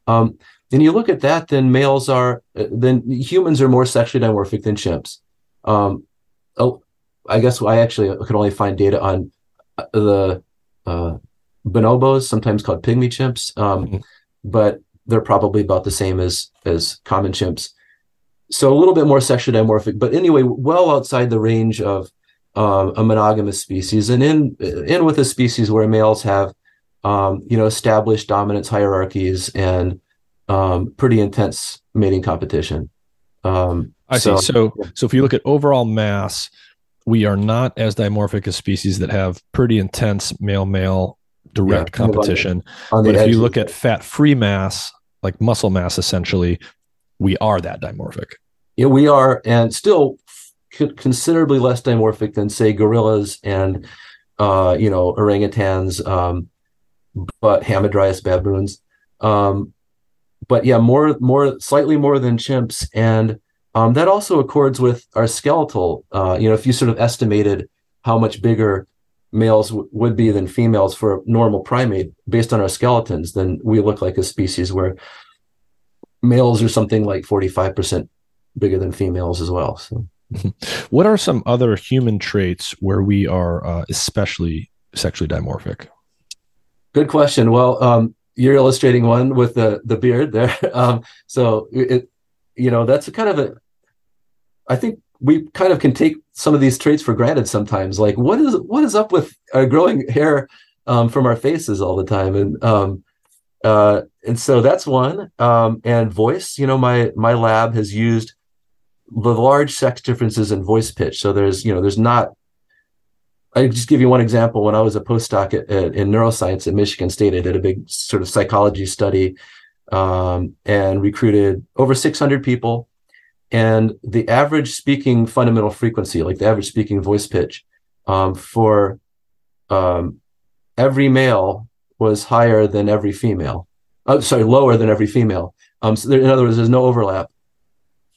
Um, then you look at that, then males are, then humans are more sexually dimorphic than chimps. Um, oh, I guess I actually could only find data on uh, the uh, bonobos, sometimes called pygmy chimps, um, mm-hmm. but they're probably about the same as as common chimps so a little bit more sexually dimorphic, but anyway, well outside the range of um, a monogamous species, and in in with a species where males have, um, you know, established dominance hierarchies and um, pretty intense mating competition. Um, I so, see. So, so if you look at overall mass, we are not as dimorphic as species that have pretty intense male male direct yeah, competition. On the, on but if you look at fat free mass, like muscle mass, essentially, we are that dimorphic know, we are and still considerably less dimorphic than say gorillas and uh, you know orangutans, um, but hamadryas baboons. Um, but yeah, more more slightly more than chimps, and um, that also accords with our skeletal. Uh, you know, if you sort of estimated how much bigger males w- would be than females for a normal primate based on our skeletons, then we look like a species where males are something like 45% bigger than females as well. So. [LAUGHS] What are some other human traits where we are uh, especially sexually dimorphic? Good question. Well, um, you're illustrating one with the the beard there. [LAUGHS] Um, so it, you know, that's kind of a. I think we kind of can take some of these traits for granted sometimes. Like, what is what is up with our growing hair um, from our faces all the time? And um, uh, and so that's one. Um, and voice. You know, my my lab has used the large sex differences in voice pitch. So there's, you know, there's not. I just give you one example. When I was a postdoc at, at, in neuroscience at Michigan State, I did a big sort of psychology study um, and recruited over 600 people. And the average speaking fundamental frequency, like the average speaking voice pitch, um, for um, every male was higher than every female. Oh, sorry, lower than every female. Um, so there, in other words, there's no overlap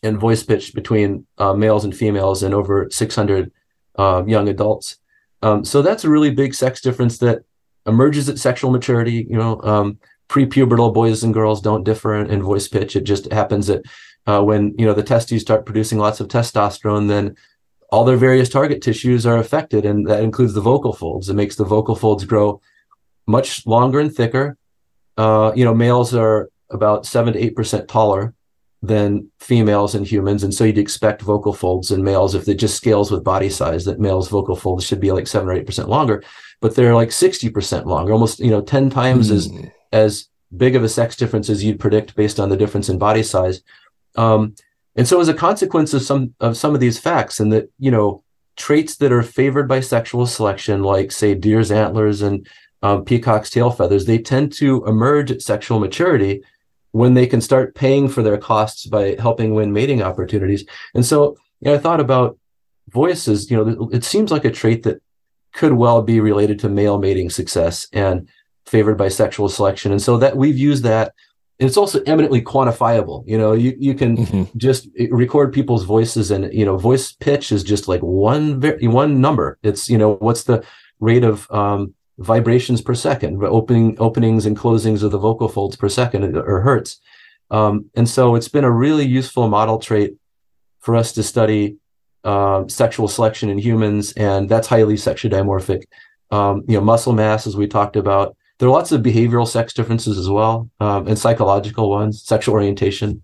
and voice pitch between uh, males and females and over 600 um, young adults. Um, so that's a really big sex difference that emerges at sexual maturity. You know, um, pre-pubertal boys and girls don't differ in, in voice pitch. It just happens that uh, when you know the testes start producing lots of testosterone, then all their various target tissues are affected, and that includes the vocal folds. It makes the vocal folds grow much longer and thicker. Uh, you know, males are about seven to eight percent taller than females and humans. And so you'd expect vocal folds in males if it just scales with body size, that males' vocal folds should be like seven or eight percent longer, but they're like 60% longer, almost, you know, 10 times mm. as hmm. as big of a sex difference as you'd predict based on the difference in body size. Um, and so as a consequence of some of some of these facts and that, you know, traits that are favored by sexual selection, like say deer's antlers and um, peacock's tail feathers, they tend to emerge at sexual maturity when they can start paying for their costs by helping win mating opportunities. And so you know, I thought about voices, you know, it seems like a trait that could well be related to male mating success and favored by sexual selection. And so that we've used that. And it's also eminently quantifiable. You know, you, you can mm-hmm. just record people's voices and, you know, voice pitch is just like one, one number. It's, you know, what's the rate of, um, vibrations per second, opening openings and closings of the vocal folds per second or hertz. Um, and so it's been a really useful model trait for us to study uh, sexual selection in humans, and that's highly sexually dimorphic. Um, you know, muscle mass, as we talked about. There are lots of behavioral sex differences as well, um, and psychological ones. Sexual orientation.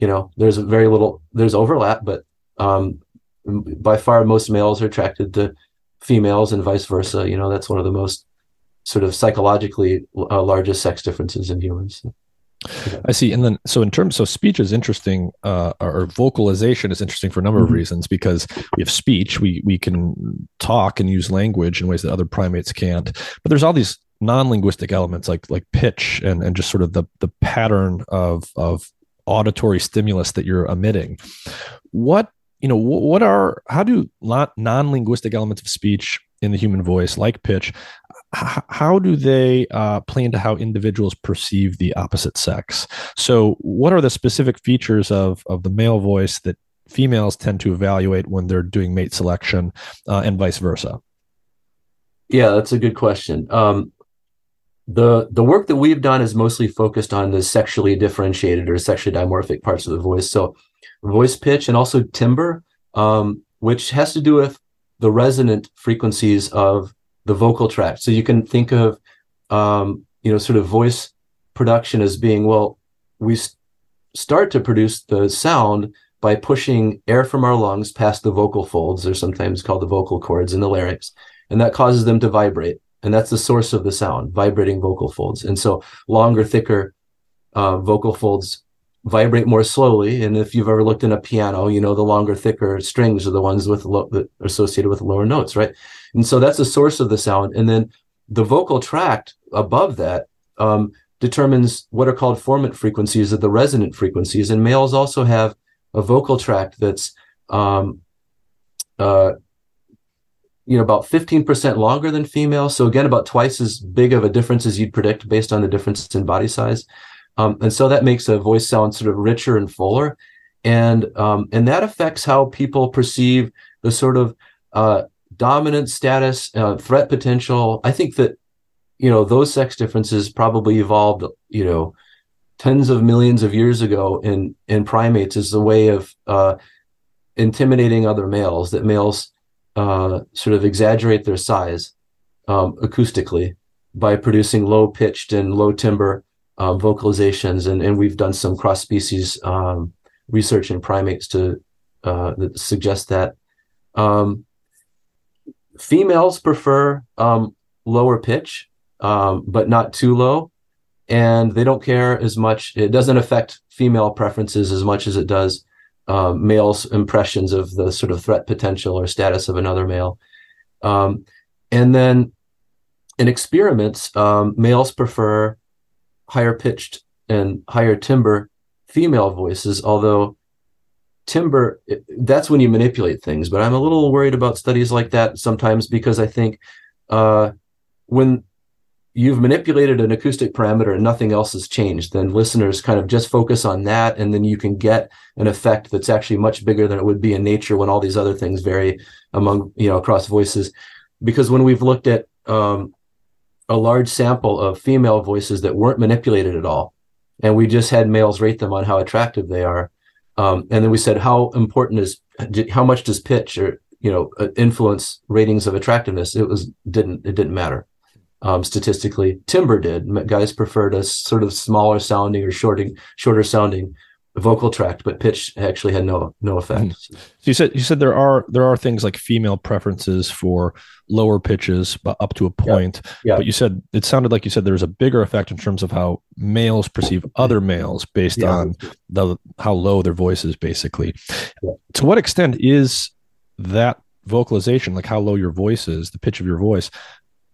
You know, there's very little. There's overlap, but um, by far most males are attracted to females and vice versa. You know, that's one of the most sort of psychologically uh, largest sex differences in humans. I see. And then, so in terms, so speech is interesting, uh, or vocalization is interesting for a number mm-hmm. of reasons because we have speech, we we can talk and use language in ways that other primates can't. But there's all these non-linguistic elements like like pitch and and just sort of the the pattern of of auditory stimulus that you're emitting. What you know, what are how do non-linguistic elements of speech in the human voice, like pitch, how do they uh, play into how individuals perceive the opposite sex? So, what are the specific features of of the male voice that females tend to evaluate when they're doing mate selection, uh, and vice versa? Yeah, that's a good question. Um, the the work that we've done is mostly focused on the sexually differentiated or sexually dimorphic parts of the voice. So, voice pitch and also timbre, um, which has to do with the resonant frequencies of the vocal tract. So you can think of, um, you know, sort of voice production as being, well, we s- start to produce the sound by pushing air from our lungs past the vocal folds. They're sometimes called the vocal cords in the larynx, and that causes them to vibrate. And that's the source of the sound, vibrating vocal folds. And so longer, thicker uh, vocal folds vibrate more slowly. And if you've ever looked in a piano, you know the longer, thicker strings are the ones with lo- associated with lower notes, right? And so that's the source of the sound. And then the vocal tract above that um, determines what are called formant frequencies or the resonant frequencies. And males also have a vocal tract that's um, uh, you know about 15% longer than females so again about twice as big of a difference as you'd predict based on the difference in body size um, and so that makes a voice sound sort of richer and fuller. And, um, and that affects how people perceive the sort of uh, dominant status, uh, threat potential. I think that, you know, those sex differences probably evolved, you know, tens of millions of years ago in, in primates as a way of uh, intimidating other males, that males uh, sort of exaggerate their size um, acoustically by producing low pitched and low timbre um, vocalizations, and, and we've done some cross species um, research in primates to uh, that suggest that um, females prefer um, lower pitch, um, but not too low, and they don't care as much. It doesn't affect female preferences as much as it does uh, males' impressions of the sort of threat potential or status of another male. and then in experiments, males prefer higher pitched and higher timbre female voices, although timbre, that's when you manipulate things. But I'm a little worried about studies like that sometimes because I think uh, when you've manipulated an acoustic parameter and nothing else has changed, then listeners kind of just focus on that. And then you can get an effect that's actually much bigger than it would be in nature when all these other things vary among, you know, across voices. Because when we've looked at um, a large sample of female voices that weren't manipulated at all. And we just had males rate them on how attractive they are. Um, and then we said, how important is, how much does pitch or, you know, uh, influence ratings of attractiveness? It was, didn't, it didn't matter. Um, statistically, timbre did. Guys preferred a sort of smaller sounding or shorting, shorter sounding vocal tract, but pitch actually had no no effect. Mm. So you said you said there are there are things like female preferences for lower pitches, but up to a point. Yeah. yeah. But you said it sounded like you said there's a bigger effect in terms of how males perceive other males based yeah. on the how low their voice is, basically. Yeah. To what extent is that vocalization, like how low your voice is, the pitch of your voice,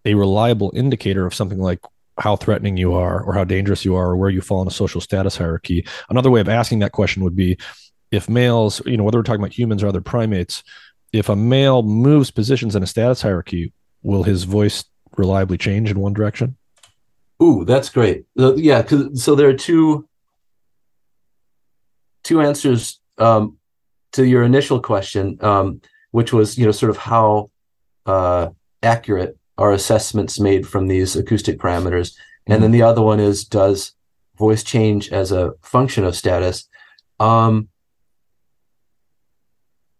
a reliable indicator of something like how threatening you are or how dangerous you are or where you fall in a social status hierarchy. Another way of asking that question would be if males, you know, whether we're talking about humans or other primates, if a male moves positions in a status hierarchy, will his voice reliably change in one direction? Ooh, that's great. Uh, yeah, so there are two two answers um, to your initial question, um, which was you know sort of how uh, accurate are assessments made from these acoustic parameters. Mm-hmm. And then the other one is does voice change as a function of status? Um,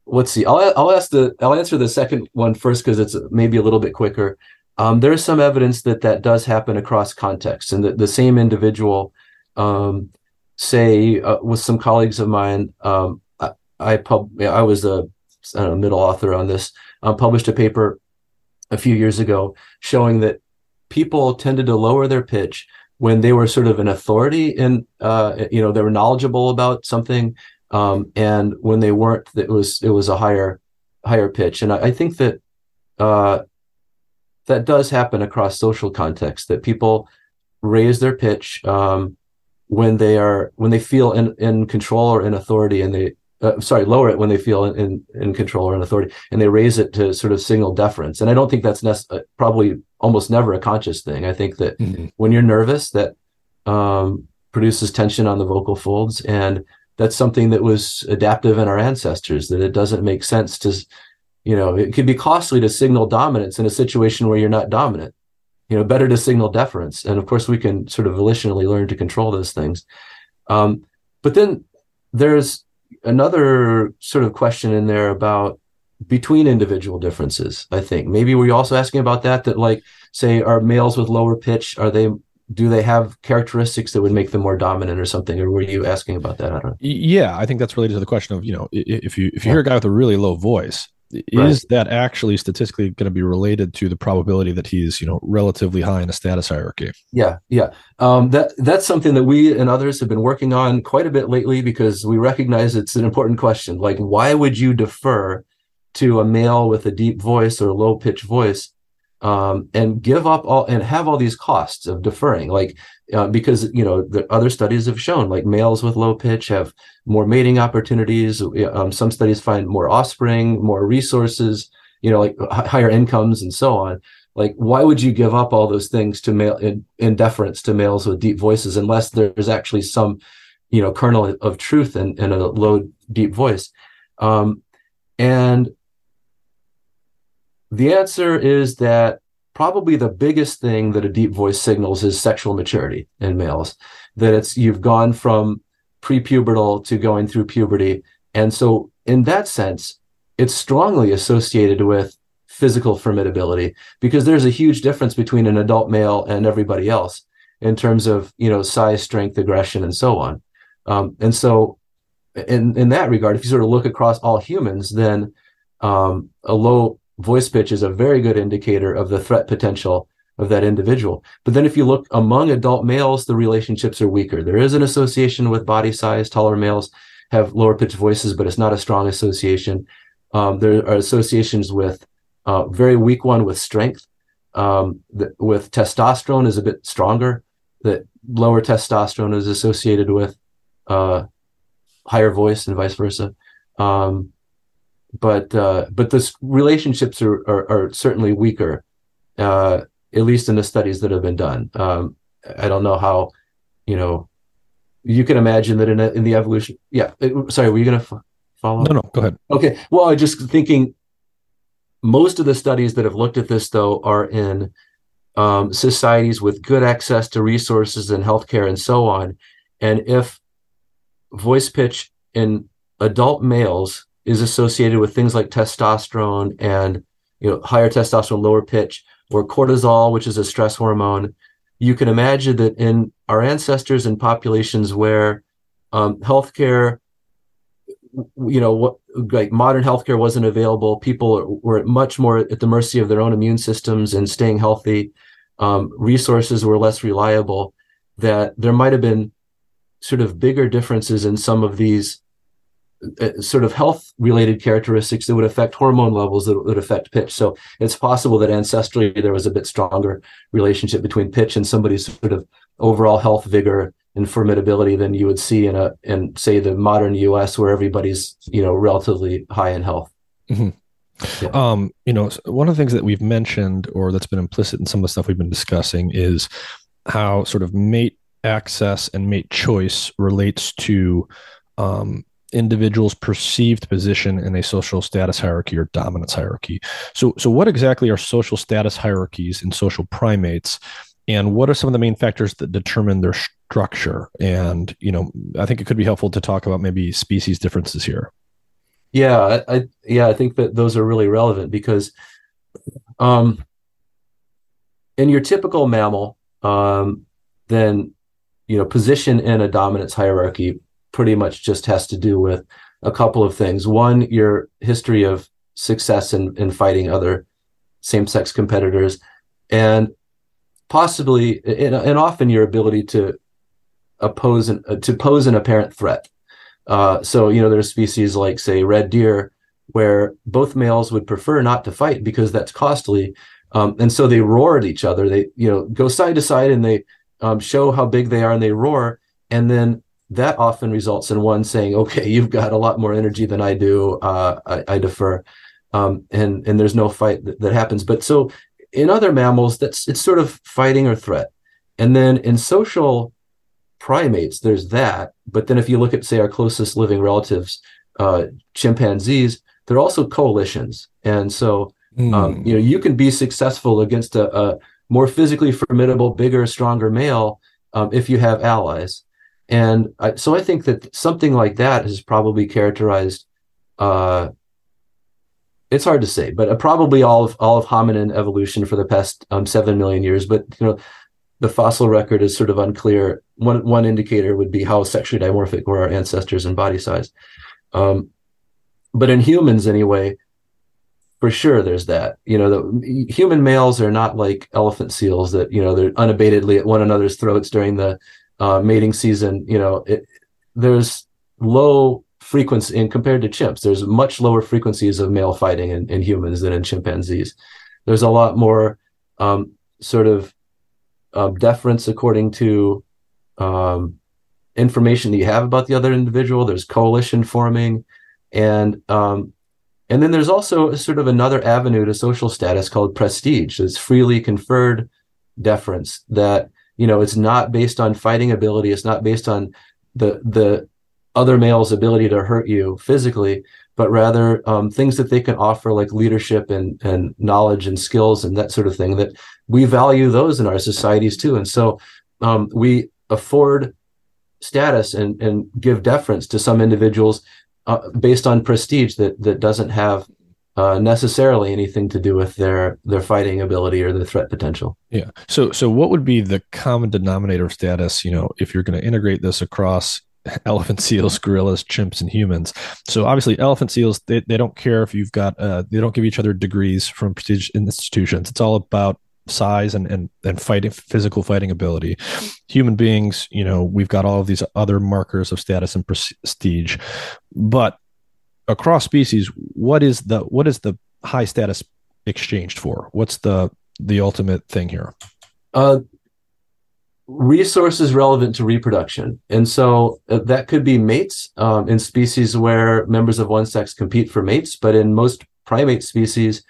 let's see. I'll I'll ask the I'll answer the second one first because it's maybe a little bit quicker. Um, there's some evidence that that does happen across contexts, and that the same individual, um, say, uh, with some colleagues of mine, um, I, I pub I was a, a middle author on this. Um, published a paper a few years ago showing that people tended to lower their pitch when they were sort of an authority and uh, you know they were knowledgeable about something um, and when they weren't it was it was a higher higher pitch. And i, I think that uh, that does happen across social contexts that people raise their pitch um, when they are when they feel in, in control or in authority and they uh, sorry lower it when they feel in, in control or in authority and they raise it to sort of signal deference. And i don't think that's nec- uh, probably almost never a conscious thing. I think that mm-hmm. when you're nervous that um, produces tension on the vocal folds and that's something that was adaptive in our ancestors that it doesn't make sense to you know it could be costly to signal dominance in a situation where you're not dominant. You know better to signal deference. And of course we can sort of volitionally learn to control those things. Um, but then there's another sort of question in there about between individual differences i think. Maybe were you also asking about that that like say are males with lower pitch are they do they have characteristics that would make them more dominant or something? Or were you asking about that? I don't know. Yeah i think that's related to the question of you know if you if you yeah. hear a guy with a really low voice right. is that actually statistically going to be related to the probability that he's you know relatively high in a status hierarchy? Yeah yeah. Um, that that's something that we and others have been working on quite a bit lately because we recognize it's an important question. Like why would you defer to a male with a deep voice or a low pitch voice um, and give up all and have all these costs of deferring? Like uh, because you know the other studies have shown like males with low pitch have more mating opportunities. Um, some studies find more offspring more resources you know like higher incomes and so on. Like why would you give up all those things to male in, in deference to males with deep voices unless there's actually some you know kernel of truth in, in a low deep voice? Um, and the answer is that probably the biggest thing that a deep voice signals is sexual maturity in males. That it's you've gone from prepubertal to going through puberty. And so in that sense, it's strongly associated with physical formidability because there's a huge difference between an adult male and everybody else in terms of you know size strength aggression and so on um, and so in in that regard if you sort of look across all humans then um, a low voice pitch is a very good indicator of the threat potential of that individual. But then if you look among adult males, the relationships are weaker. There is an association with body size. Taller males have lower pitched voices, but it's not a strong association. Um, there are associations with uh, very weak one with strength. Um, the, with testosterone is a bit stronger. That lower testosterone is associated with uh, higher voice and vice versa. Um, but uh, but the relationships are, are, are certainly weaker, uh, at least in the studies that have been done. Um, I don't know how, you know, you can imagine that in a, in the evolution. Yeah, it, sorry, were you going to f- follow? No, no, go ahead. Okay, well, I just thinking. Most of the studies that have looked at this, though, are in um, societies with good access to resources and healthcare and so on. And if voice pitch in adult males is associated with things like testosterone and you know higher testosterone, lower pitch, or cortisol, which is a stress hormone. You can imagine that in our ancestors and populations where um, healthcare, you know, what, like modern healthcare wasn't available, people were much more at the mercy of their own immune systems and staying healthy. Um, resources were less reliable. That there might have been sort of bigger differences in some of these sort of health related characteristics that would affect hormone levels that would affect pitch. So it's possible that ancestrally there was a bit stronger relationship between pitch and somebody's sort of overall health vigor and formidability than you would see in a in say the modern US where everybody's you know relatively high in health. Mm-hmm. Yeah. Um, you know, one of the things that we've mentioned or that's been implicit in some of the stuff we've been discussing is how sort of mate access and mate choice relates to um, individual's perceived position in a social status hierarchy or dominance hierarchy. So, so what exactly are social status hierarchies in social primates, and what are some of the main factors that determine their structure? And you know, I think it could be helpful to talk about maybe species differences here. Yeah, I, I yeah, I think that those are really relevant because, um, in your typical mammal, um, then you know, position in a dominance hierarchy pretty much just has to do with a couple of things. One, your history of success in, in fighting other same sex competitors. And possibly and, and, often your ability to oppose an, to pose an apparent threat. Uh, so you know there's species like say red deer where both males would prefer not to fight because that's costly, um, and so they roar at each other. They you know go side to side and they um, show how big they are and they roar, and then that often results in one saying, "Okay, you've got a lot more energy than I do. Uh, I, I, defer," um, and and there's no fight that, that happens. But so in other mammals, that's it's sort of fighting or threat, and then in social primates, there's that. But then if you look at say our closest living relatives, uh, chimpanzees, they're also coalitions, and so mm. um, you know you can be successful against a, a more physically formidable, bigger, stronger male um, if you have allies. And I, so I think that something like that has probably characterized. Uh, it's hard to say, but uh, probably all of all of hominin evolution for the past um, seven million years. But you know, the fossil record is sort of unclear. One one indicator would be how sexually dimorphic were our ancestors in body size. Um, but in humans, anyway, for sure, there's that. You know, the human males are not like elephant seals that you know they're unabatedly at one another's throats during the uh, mating season, you know, it, there's low frequency in compared to chimps. There's much lower frequencies of male fighting in, in humans than in chimpanzees. There's a lot more um, sort of uh, deference according to um, information that you have about the other individual. There's coalition forming, and um, and then there's also sort of another avenue to social status called prestige. It's freely conferred deference that you know it's not based on fighting ability it's not based on the the other male's ability to hurt you physically but rather um, things that they can offer like leadership and and knowledge and skills and that sort of thing that we value those in our societies too. And so um, we afford status and and give deference to some individuals uh, based on prestige that that doesn't have uh, necessarily anything to do with their their fighting ability or their threat potential. Yeah. So so what would be the common denominator of status? You know, if you're going to integrate this across [LAUGHS] elephant seals, gorillas, chimps, and humans. So obviously, elephant seals they, they don't care if you've got uh, they don't give each other degrees from prestigious institutions. It's all about size and and and fighting physical fighting ability human beings you know we've got all of these other markers of status and prestige but across species, what is the what is the high status exchanged for? What's the the ultimate thing here? Uh, resources relevant to reproduction, and so uh, that could be mates um, in species where members of one sex compete for mates. But in most primate species,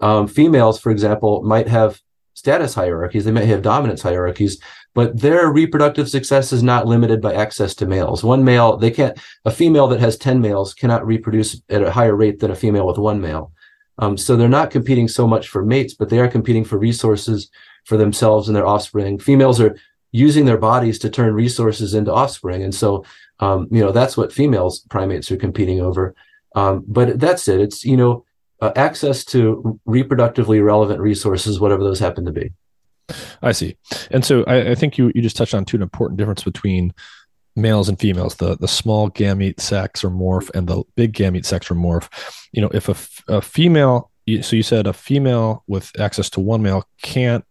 um, females, for example, might have status hierarchies. They might have dominance hierarchies but their reproductive success is not limited by access to males. One male, they can't, a female that has 10 males cannot reproduce at a higher rate than a female with one male. Um, so they're not competing so much for mates, but they are competing for resources for themselves and their offspring. Females are using their bodies to turn resources into offspring. And so, um, you know, that's what females primates are competing over. Um, but that's it. It's, you know, uh, access to reproductively relevant resources, whatever those happen to be. I see. And so I, I, think you, you just touched on two important difference between males and females, the, the small gamete sex or morph and the big gamete sex or morph. You know, if a, a female, so you said a female with access to one male can't,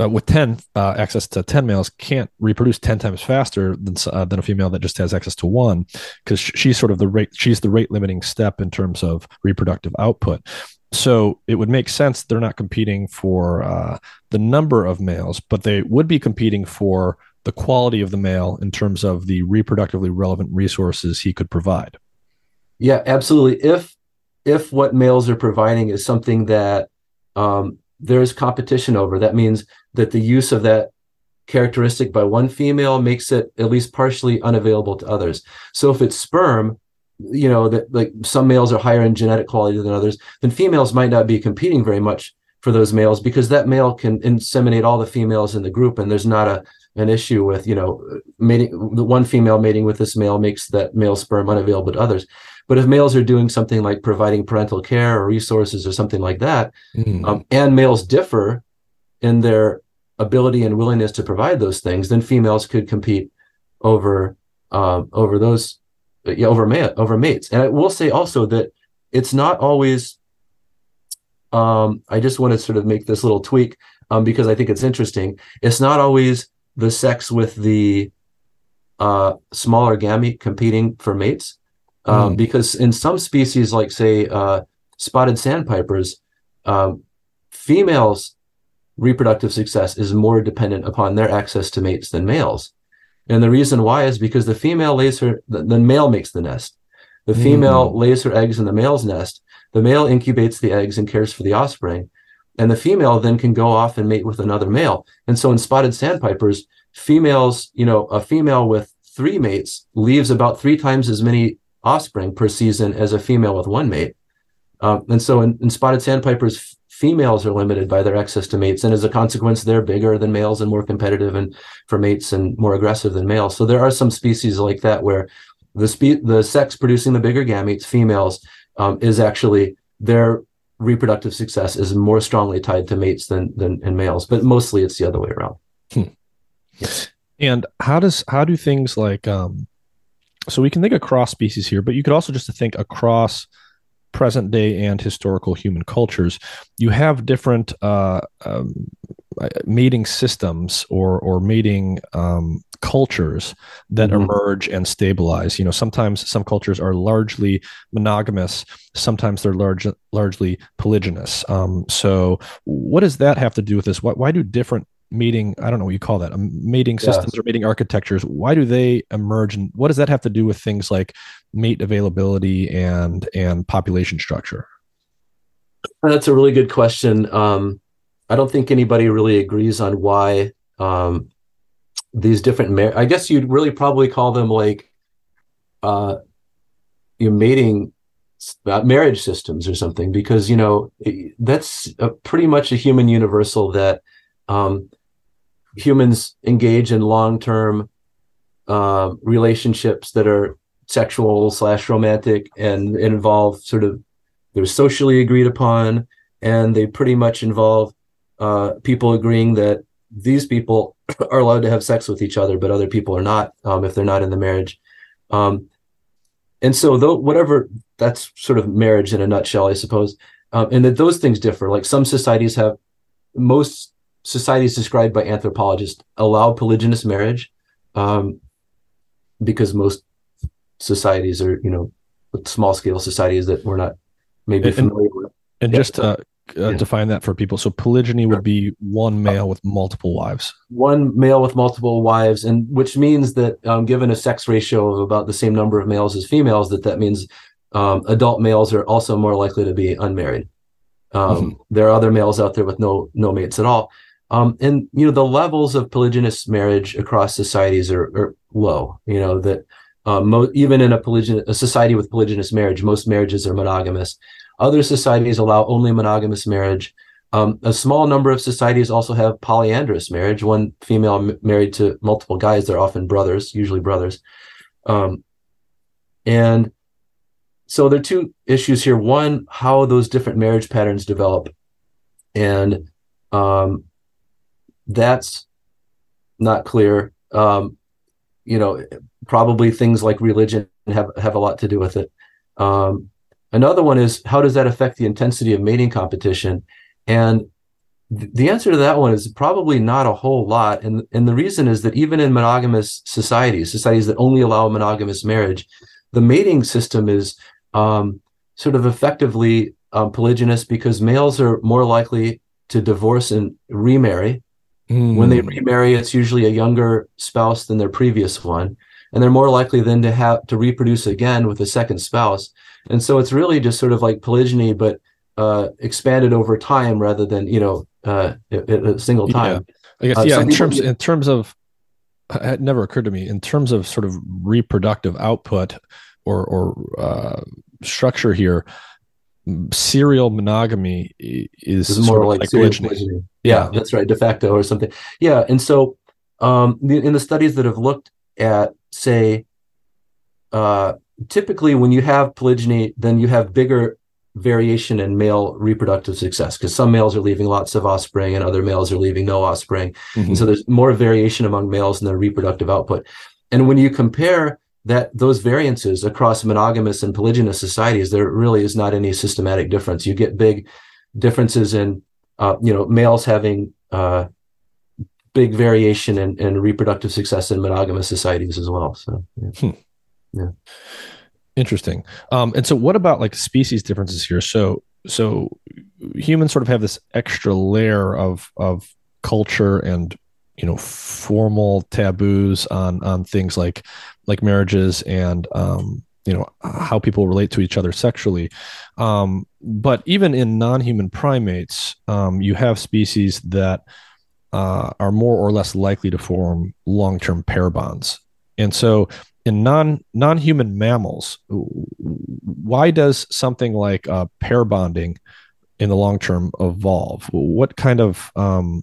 uh, with 10 uh, access to 10 males can't reproduce 10 times faster than, uh, than a female that just has access to one because she's sort of the rate she's the rate limiting step in terms of reproductive output so it would make sense they're not competing for uh, the number of males, but they would be competing for the quality of the male in terms of the reproductively relevant resources he could provide. Yeah, absolutely. If if what males are providing is something that um, there's competition over, that means that the use of that characteristic by one female makes it at least partially unavailable to others. So if it's sperm, you know that like some males are higher in genetic quality than others then females might not be competing very much for those males because that male can inseminate all the females in the group and there's not a an issue with you know mating the one female mating with this male makes that male sperm unavailable to others but if males are doing something like providing parental care or resources or something like that mm. um, and males differ in their ability and willingness to provide those things then females could compete over um, over those yeah, over, ma- over mates. And I will say also that it's not always um, I just want to sort of make this little tweak um, because I think it's interesting. It's not always the sex with the uh, smaller gamete competing for mates, um, mm. because in some species, like say uh, spotted sandpipers, um, females' reproductive success is more dependent upon their access to mates than males. And the reason why is because the female lays her, the, the male makes the nest. The female mm. lays her eggs in the male's nest. The male incubates the eggs and cares for the offspring. And the female then can go off and mate with another male. And so in spotted sandpipers, females, you know, a female with three mates leaves about three times as many offspring per season as a female with one mate. Um, and so in, in spotted sandpipers, females are limited by their access to mates, and as a consequence, they're bigger than males and more competitive and for mates and more aggressive than males. So there are some species like that where the spe- the sex producing the bigger gametes, females, um, is actually their reproductive success is more strongly tied to mates than than in males, but mostly it's the other way around. Hmm. And how does how do things like um, so we can think across species here, but you could also just think across present day and historical human cultures, you have different uh, um, uh, mating systems or or mating um, cultures that mm-hmm. emerge and stabilize. You know, sometimes some cultures are largely monogamous, sometimes they're large, largely polygynous. Um, so, what does that have to do with this? Why, why do different mating i don't know what you call that um, mating systems yes. or mating architectures why do they emerge and what does that have to do with things like mate availability and and population structure that's a really good question um, i don't think anybody really agrees on why um, these different mar- i guess you'd really probably call them like uh your mating uh, marriage systems or something because you know that's a, pretty much a human universal that um, humans engage in long-term uh, relationships that are sexual slash romantic and involve sort of they're socially agreed upon and they pretty much involve uh, people agreeing that these people [COUGHS] are allowed to have sex with each other but other people are not um, if they're not in the marriage. Um, and so though whatever that's sort of marriage in a nutshell i suppose. Um, and that those things differ. Like some societies have most societies described by anthropologists allow polygynous marriage um, because most societies are, you know, small scale societies that we're not maybe and, familiar with. And yeah. just to uh, yeah. define that for people. So polygyny would be one male with multiple wives. One male with multiple wives, and which means that um, given a sex ratio of about the same number of males as females, that that means um, adult males are also more likely to be unmarried. Um, mm-hmm. There are other males out there with no no mates at all. Um, and you know the levels of polygynous marriage across societies are, are low. You know that um, mo- even in a polygynous a society with polygynous marriage, most marriages are monogamous. Other societies allow only monogamous marriage. Um, a small number of societies also have polyandrous marriage. One female m- married to multiple guys. They're often brothers, usually brothers. Um, and so there are two issues here. One, how those different marriage patterns develop, and um, that's not clear. Um, you know, probably things like religion have have a lot to do with it. Um, another one is how does that affect the intensity of mating competition? And th- the answer to that one is probably not a whole lot. And and the reason is that even in monogamous societies, societies that only allow monogamous marriage, the mating system is um, sort of effectively um, polygynous because males are more likely to divorce and remarry Mm. When they hmm. remarry, it's usually a younger spouse than their previous one, and they're more likely then to have to reproduce again with a second spouse. And so it's really just sort of like polygyny, but uh, expanded over time rather than you know uh, a single time. Yeah. I guess uh, yeah. In terms in terms of it never occurred to me in terms of sort of reproductive output or or uh, structure here serial monogamy is, is more like, like polygyny. polygyny. Yeah, yeah, that's right, de facto or something. Yeah, and so um, in the studies that have looked at, say, uh, typically when you have polygyny, then you have bigger variation in male reproductive success because some males are leaving lots of offspring and other males are leaving no offspring. Mm-hmm. And so there's more variation among males in their reproductive output. And when you compare that those variances across monogamous and polygynous societies, there really is not any systematic difference. You get big differences in uh, you know males having uh, big variation in, in, reproductive success in monogamous societies as well. So yeah. Hmm. yeah. Interesting. Um, and so what about like species differences here? So so humans sort of have this extra layer of of culture and you know formal taboos on on things like like marriages and um, you know how people relate to each other sexually. Um, but even in non-human primates um, you have species that uh, are more or less likely to form long-term pair bonds. And so in non non-human mammals why does something like uh, pair bonding in the long term evolve? What kind of um,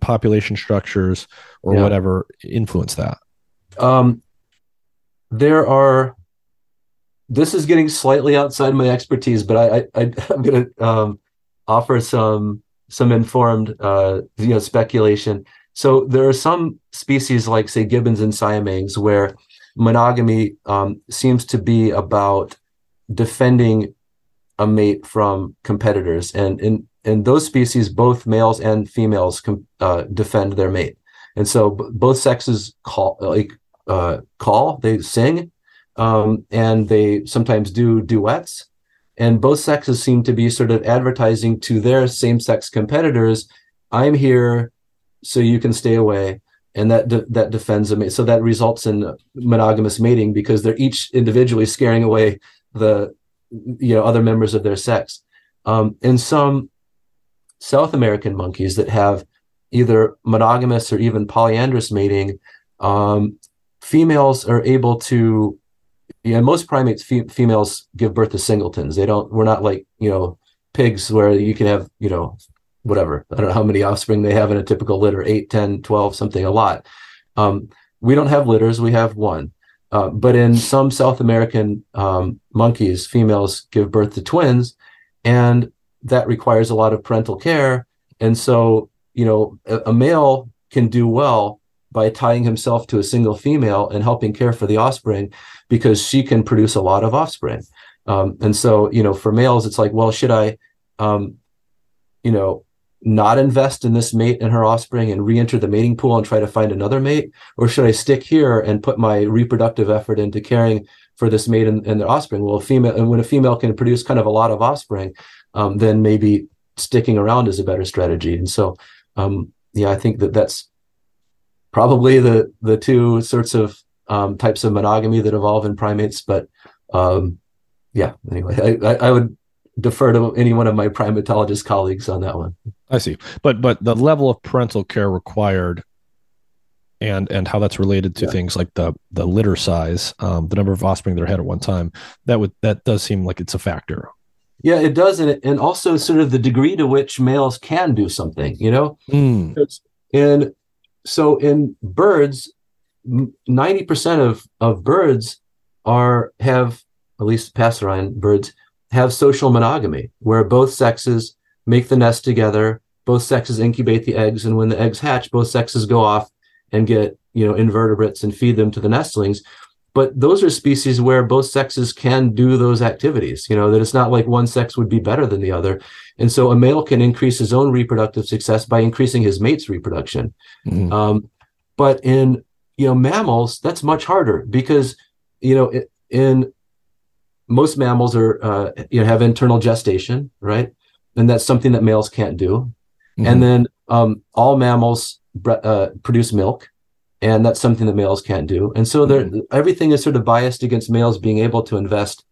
population structures or yeah. whatever influence that um, there are this is getting slightly outside my expertise, but I, I, am going to um, offer some some informed uh, you know speculation. So there are some species like say gibbons and siamangs where monogamy um, seems to be about defending a mate from competitors, and in in those species, both males and females com- uh, defend their mate, and so b- both sexes call like uh, call they sing um, and they sometimes do duets. And both sexes seem to be sort of advertising to their same sex competitors, I'm here so you can stay away. And that de- that defends a mate. So that results in monogamous mating because they're each individually scaring away the you know other members of their sex. Um, in some South American monkeys that have either monogamous or even polyandrous mating, um, females are able to yeah, most primates fe- females give birth to singletons. They don't. We're not like you know pigs where you can have you know whatever. I don't know how many offspring they have in a typical litter 8, 10, 12, something a lot. Um, we don't have litters. We have one. Uh, but in some South American um, monkeys, females give birth to twins, and that requires a lot of parental care. And so, you know, a, a male can do well by tying himself to a single female and helping care for the offspring because she can produce a lot of offspring. Um, and so, you know, for males, it's like, well, should I, um, you know, not invest in this mate and her offspring and re-enter the mating pool and try to find another mate, or should I stick here and put my reproductive effort into caring for this mate and, and their offspring? Well, a female, and when a female can produce kind of a lot of offspring, um, then maybe sticking around is a better strategy. And so, um, yeah, I think that that's probably the the two sorts of um, types of monogamy that evolve in primates. But um, yeah, anyway, I, I, would defer to any one of my primatologist colleagues on that one. I see, but but the level of parental care required, and and how that's related to yeah. things like the the litter size, um, the number of offspring they had at one time, that would that does seem like it's a factor. Yeah, it does, and and also sort of the degree to which males can do something. You know, mm. and so in birds, 90% of, of birds are have at least passerine birds have social monogamy where both sexes make the nest together both sexes incubate the eggs and when the eggs hatch both sexes go off and get you know invertebrates and feed them to the nestlings but those are species where both sexes can do those activities you know that it's not like one sex would be better than the other. And so a male can increase his own reproductive success by increasing his mate's reproduction. Mm-hmm. um, but in you know mammals that's much harder because you know in most mammals are uh, you know have internal gestation right? And that's something that males can't do. Mm-hmm. and then um, all mammals uh, produce milk and that's something that males can't do. And so mm-hmm. everything is sort of biased against males being able to invest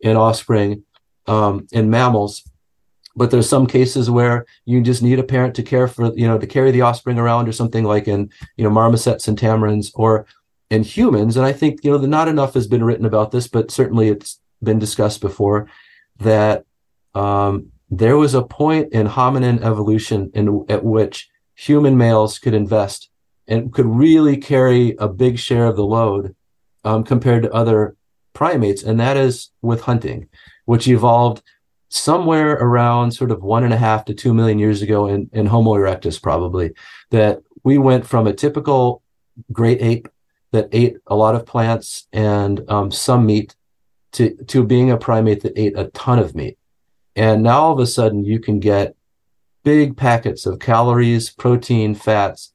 in offspring um, in mammals. But there's some cases where you just need a parent to care for you know to carry the offspring around or something like in you know marmosets and tamarins or in humans. And i think you know the, not enough has been written about this but certainly it's been discussed before that um, there was a point in hominin evolution in at which human males could invest and could really carry a big share of the load um, compared to other primates and that is with hunting which evolved somewhere around sort of one and a half to two million years ago in, in Homo erectus, probably, that we went from a typical great ape that ate a lot of plants and um, some meat to, to being a primate that ate a ton of meat. And now all of a sudden you can get big packets of calories, protein, fats,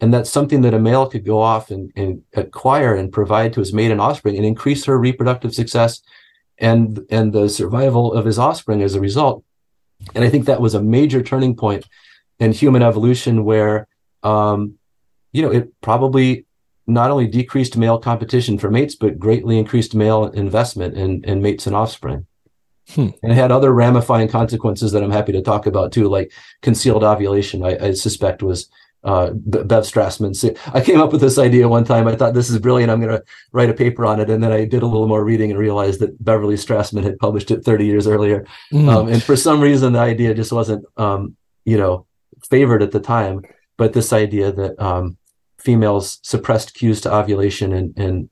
and that's something that a male could go off and, and acquire and provide to his mate and offspring and increase her reproductive success and and the survival of his offspring as a result. And I think that was a major turning point in human evolution where um, you know it probably not only decreased male competition for mates, but greatly increased male investment in, in mates and offspring. Hmm. And it had other ramifying consequences that I'm happy to talk about too, like concealed ovulation. I, I suspect was uh, Bev Strassmann's. I came up with this idea one time. I thought this is brilliant. I'm going to write a paper on it, and then I did a little more reading and realized that Beverly Strassmann had published it 30 years earlier. Mm. Um, and for some reason, the idea just wasn't, um, you know, favored at the time. But this idea that um, females suppressed cues to ovulation and, and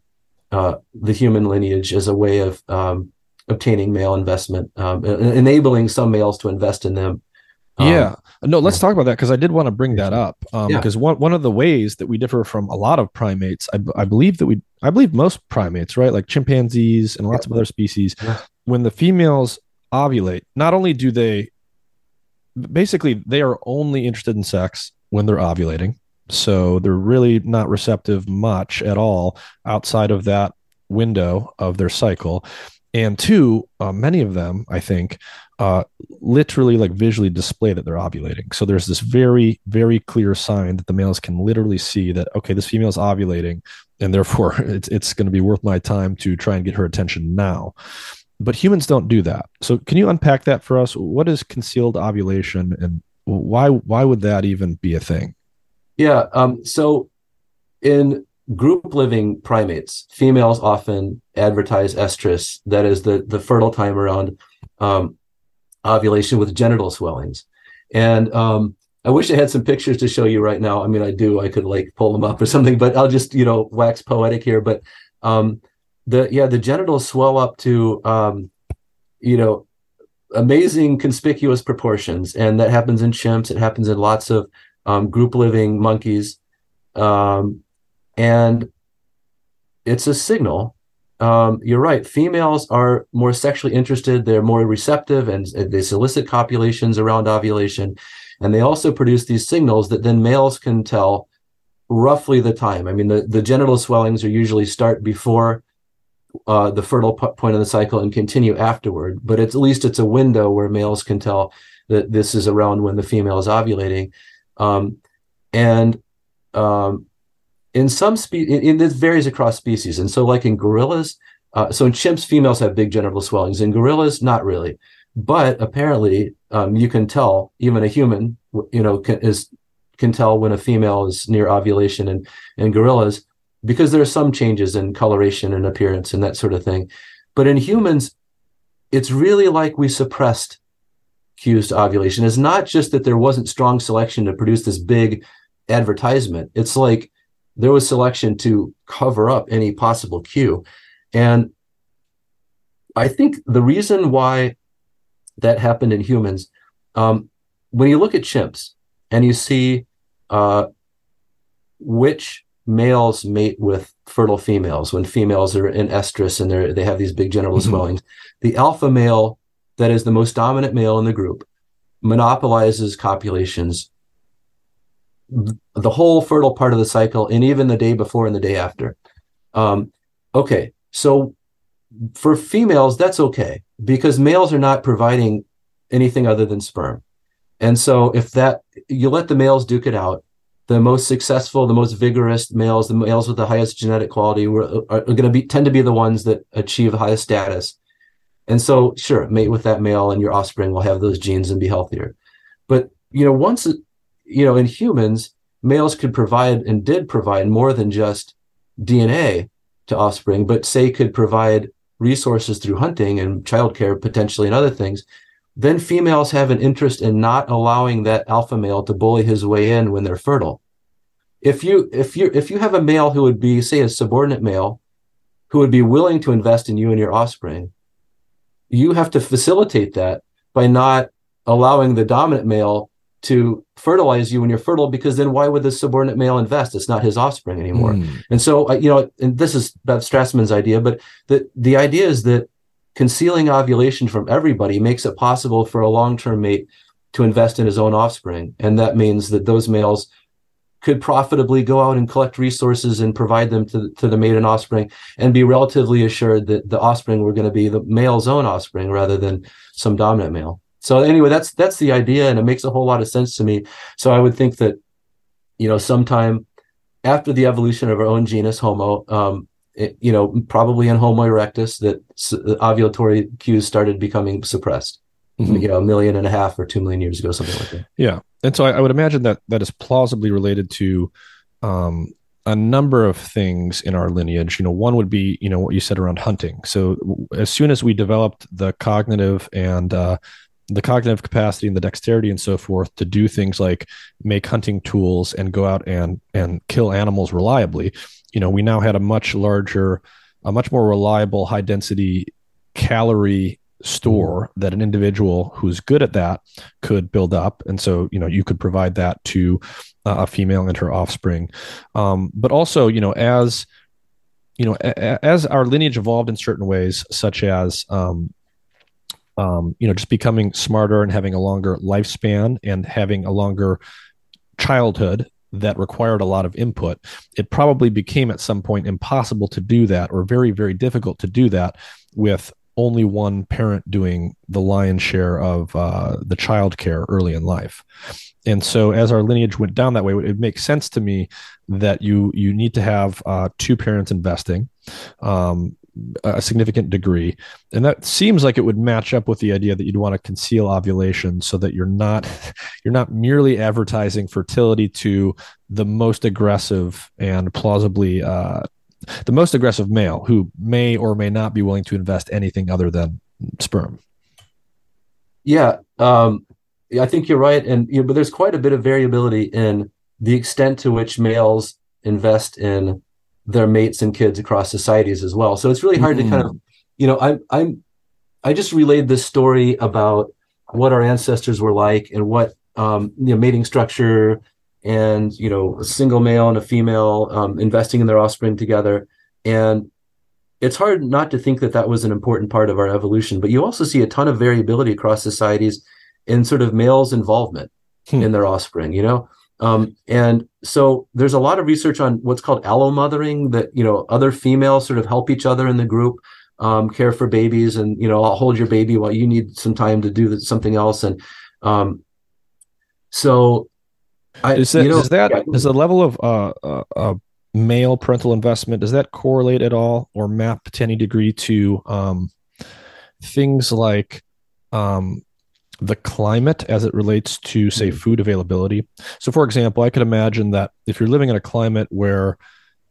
uh, the human lineage as a way of um, obtaining male investment, um, enabling some males to invest in them um, yeah. No, let's talk about that because I did want to bring that up. Um, yeah. Because one, one of the ways that we differ from a lot of primates, I, I believe that we, I believe most primates, right, like chimpanzees and lots yeah. of other species, yeah. when the females ovulate, not only do they, basically, they are only interested in sex when they're ovulating. So they're really not receptive much at all outside of that window of their cycle. And two, uh, many of them, I think, uh, literally like visually display that they're ovulating. So there's this very, very clear sign that the males can literally see that, okay, this female is ovulating, and therefore [LAUGHS] it's, it's going to be worth my time to try and get her attention now. But humans don't do that. So can you unpack that for us? What is concealed ovulation and why why would that even be a thing? Yeah. Um, so in group living primates, females often advertise estrus, that is the, the fertile time around um, ovulation with genital swellings. And um, I wish I had some pictures to show you right now. I mean, I do. I could like pull them up or something, but I'll just you know wax poetic here. But um, the yeah, the genitals swell up to um, you know amazing conspicuous proportions, and that happens in chimps. It happens in lots of um, group living monkeys, um, and it's a signal um, you're right. Females are more sexually interested. They're more receptive, and they solicit copulations around ovulation, and they also produce these signals that then males can tell roughly the time. I mean, the, the genital swellings are usually start before uh, the fertile p- point of the cycle and continue afterward. But at least it's a window where males can tell that this is around when the female is ovulating, um, and um, in some species, it, it varies across species. And so, like in gorillas, uh, so in chimps, females have big genital swellings. In gorillas, not really. But apparently, um, you can tell even a human, you know, can, is can tell when a female is near ovulation. And in gorillas, because there are some changes in coloration and appearance and that sort of thing. But in humans, it's really like we suppressed cues to ovulation. It's not just that there wasn't strong selection to produce this big advertisement. It's like there was selection to cover up any possible cue. And I think the reason why that happened in humans, um, when you look at chimps and you see uh, which males mate with fertile females when females are in estrus and they they have these big genital mm-hmm. swellings, the alpha male that is the most dominant male in the group monopolizes copulations the whole fertile part of the cycle and even the day before and the day after. Um, okay, so for females, that's okay because males are not providing anything other than sperm. And so if that you let the males duke it out, the most successful, the most vigorous males, the males with the highest genetic quality are, are going to be tend to be the ones that achieve the highest status. And so, sure, mate with that male, and your offspring will have those genes and be healthier. But you know, once you know, in humans, males could provide and did provide more than just DNA to offspring, but say could provide resources through hunting and childcare potentially and other things, then females have an interest in not allowing that alpha male to bully his way in when they're fertile. If you if you if you have a male who would be say a subordinate male who would be willing to invest in you and your offspring, you have to facilitate that by not allowing the dominant male to fertilize you when you're fertile because then why would the subordinate male invest it's not his offspring anymore mm. and so you know and this is Bev Strassmann's idea but the the idea is that concealing ovulation from everybody makes it possible for a long-term mate to invest in his own offspring. And that means that those males could profitably go out and collect resources and provide them to, to the mate and offspring and be relatively assured that the offspring were going to be the male's own offspring rather than some dominant male. So anyway, that's that's the idea, and it makes a whole lot of sense to me. So I would think that, you know, sometime after the evolution of our own genus Homo, um, it, you know, probably in Homo erectus, that ovulatory cues started becoming suppressed. Mm-hmm. You know, a million and a half or two million years ago, something like that. Yeah, and so I, I would imagine that that is plausibly related to um, a number of things in our lineage. You know, one would be you know what you said around hunting. So as soon as we developed the cognitive and uh, the cognitive capacity and the dexterity and so forth to do things like make hunting tools and go out and and kill animals reliably. You know we now had a much larger a much more reliable high density calorie store that an individual who's good at that could build up. And so you know you could provide that to uh, a female and her offspring. Um, but also you know as you know a, as our lineage evolved in certain ways such as um, um, you know, just becoming smarter and having a longer lifespan and having a longer childhood that required a lot of input, it probably became at some point impossible to do that or very, very difficult to do that with only one parent doing the lion's share of uh, the child care early in life. And so, as our lineage went down that way, it makes sense to me that you you need to have uh, two parents investing. Um, a significant degree. And that seems like it would match up with the idea that you'd want to conceal ovulation so that you're not [LAUGHS] you're not merely advertising fertility to the most aggressive and plausibly uh, the most aggressive male who may or may not be willing to invest anything other than sperm. Yeah um, i think you're right. And you know, but there's quite a bit of variability in the extent to which males invest in their mates and kids across societies as well. So it's really hard mm. to kind of, mm. you know, I'm I'm I just relayed this story about what our ancestors were like and what um, you know mating structure and you know a single male and a female um, investing in their offspring together and it's hard not to think that that was an important part of our evolution but you also see a ton of variability across societies in sort of males involvement hmm. in their offspring you know um, and so there's a lot of research on what's called allomothering that, you know, other females sort of help each other in the group, um, care for babies and, you know, I'll hold your baby while you need some time to do something else. And, um, so I, is that, you know, is that, yeah. is the level of, uh, uh, uh, male parental investment, does that correlate at all or map to any degree to, um, things like, um, the climate as it relates to say mm-hmm. food availability so for example i could imagine that if you're living in a climate where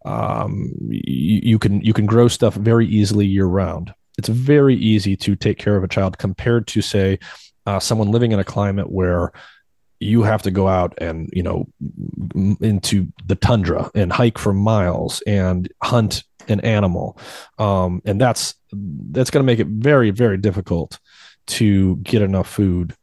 um, you, you can you can grow stuff very easily year round it's very easy to take care of a child compared to say uh, someone living in a climate where you have to go out and you know into the tundra and hike for miles and hunt an animal um, and that's that's going to make it very very difficult to get enough food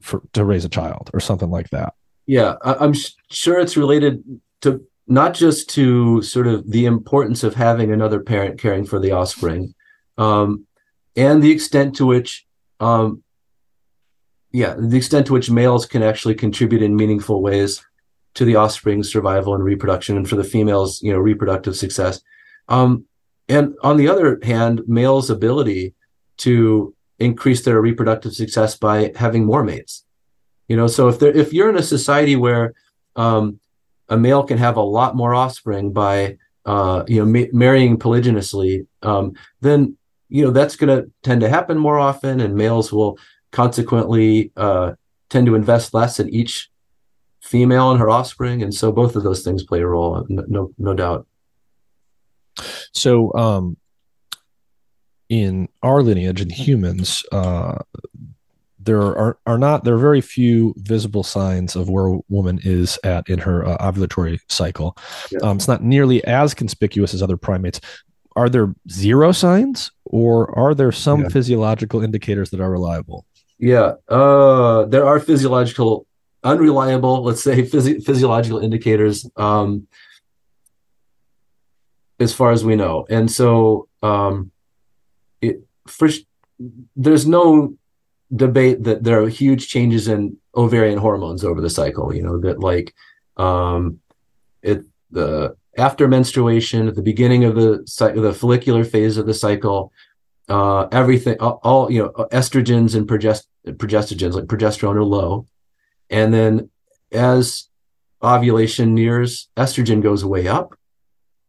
for to raise a child or something like that. Yeah, I'm sure it's related to not just to sort of the importance of having another parent caring for the offspring, um, and the extent to which, um, yeah, the extent to which males can actually contribute in meaningful ways to the offspring's survival and reproduction, and for the females, you know, reproductive success. Um, and on the other hand, males' ability to increase their reproductive success by having more mates. You know, so if they if you're in a society where um, a male can have a lot more offspring by uh, you know ma- marrying polygynously, um, then you know that's going to tend to happen more often, and males will consequently uh, tend to invest less in each female and her offspring, and so both of those things play a role, no no doubt. So, um, in our lineage in humans, uh, there are, are not there are very few visible signs of where a woman is at in her uh, ovulatory cycle. Yeah. Um, it's not nearly as conspicuous as other primates. Are there zero signs, or are there some yeah. physiological indicators that are reliable? Yeah, uh, there are physiological unreliable, let's say, phys- physiological indicators. Um, as far as we know, and so um, it, for there's no debate that there are huge changes in ovarian hormones over the cycle. You know that like um, it the after menstruation at the beginning of the the follicular phase of the cycle uh, everything all, all, you know estrogens and progest- progestogens like progesterone are low and then as ovulation nears estrogen goes way up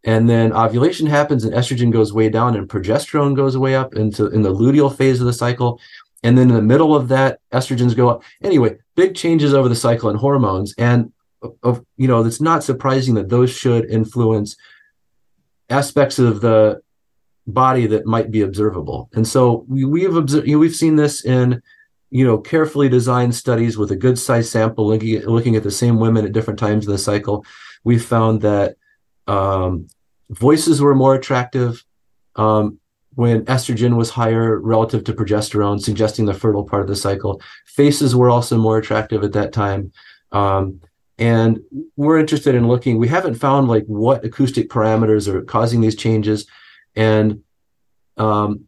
and then ovulation happens and estrogen goes way down and progesterone goes way up into in the luteal phase of the cycle. And then in the middle of that estrogens go up. Anyway big changes over the cycle in hormones. And uh, of you know it's not surprising that those should influence aspects of the body that might be observable. And so we, we have observed you know, we've seen this in you know carefully designed studies with a good size sample looking at, looking at the same women at different times in the cycle. We found that um, voices were more attractive um, when estrogen was higher relative to progesterone suggesting the fertile part of the cycle. Faces were also more attractive at that time. Um, and we're interested in looking we haven't found like what acoustic parameters are causing these changes. And um,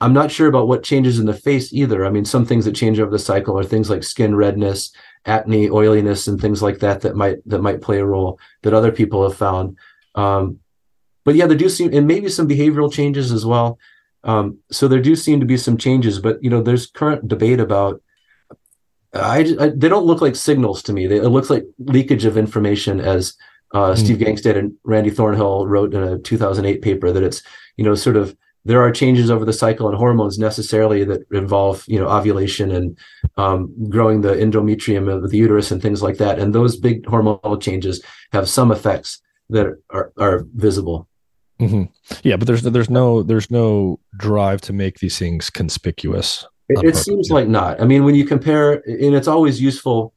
i'm not sure about what changes in the face either. I mean some things that change over the cycle are things like skin redness acne oiliness and things like that that might that might play a role that other people have found um, but yeah there do seem and maybe some behavioral changes as well um, so there do seem to be some changes but you know there's current debate about I, I, they don't look like signals to me. They, it looks like leakage of information, as uh, mm. Steve Gangestad and Randy Thornhill wrote in a 2008 paper that it's you know sort of there are changes over the cycle and hormones necessarily that involve you know ovulation and um, growing the endometrium of the uterus and things like that, and those big hormonal changes have some effects that are are visible. Mm-hmm. Yeah, but there's there's no there's no drive to make these things conspicuous. It, it seems like not. I mean, when you compare, and it's always useful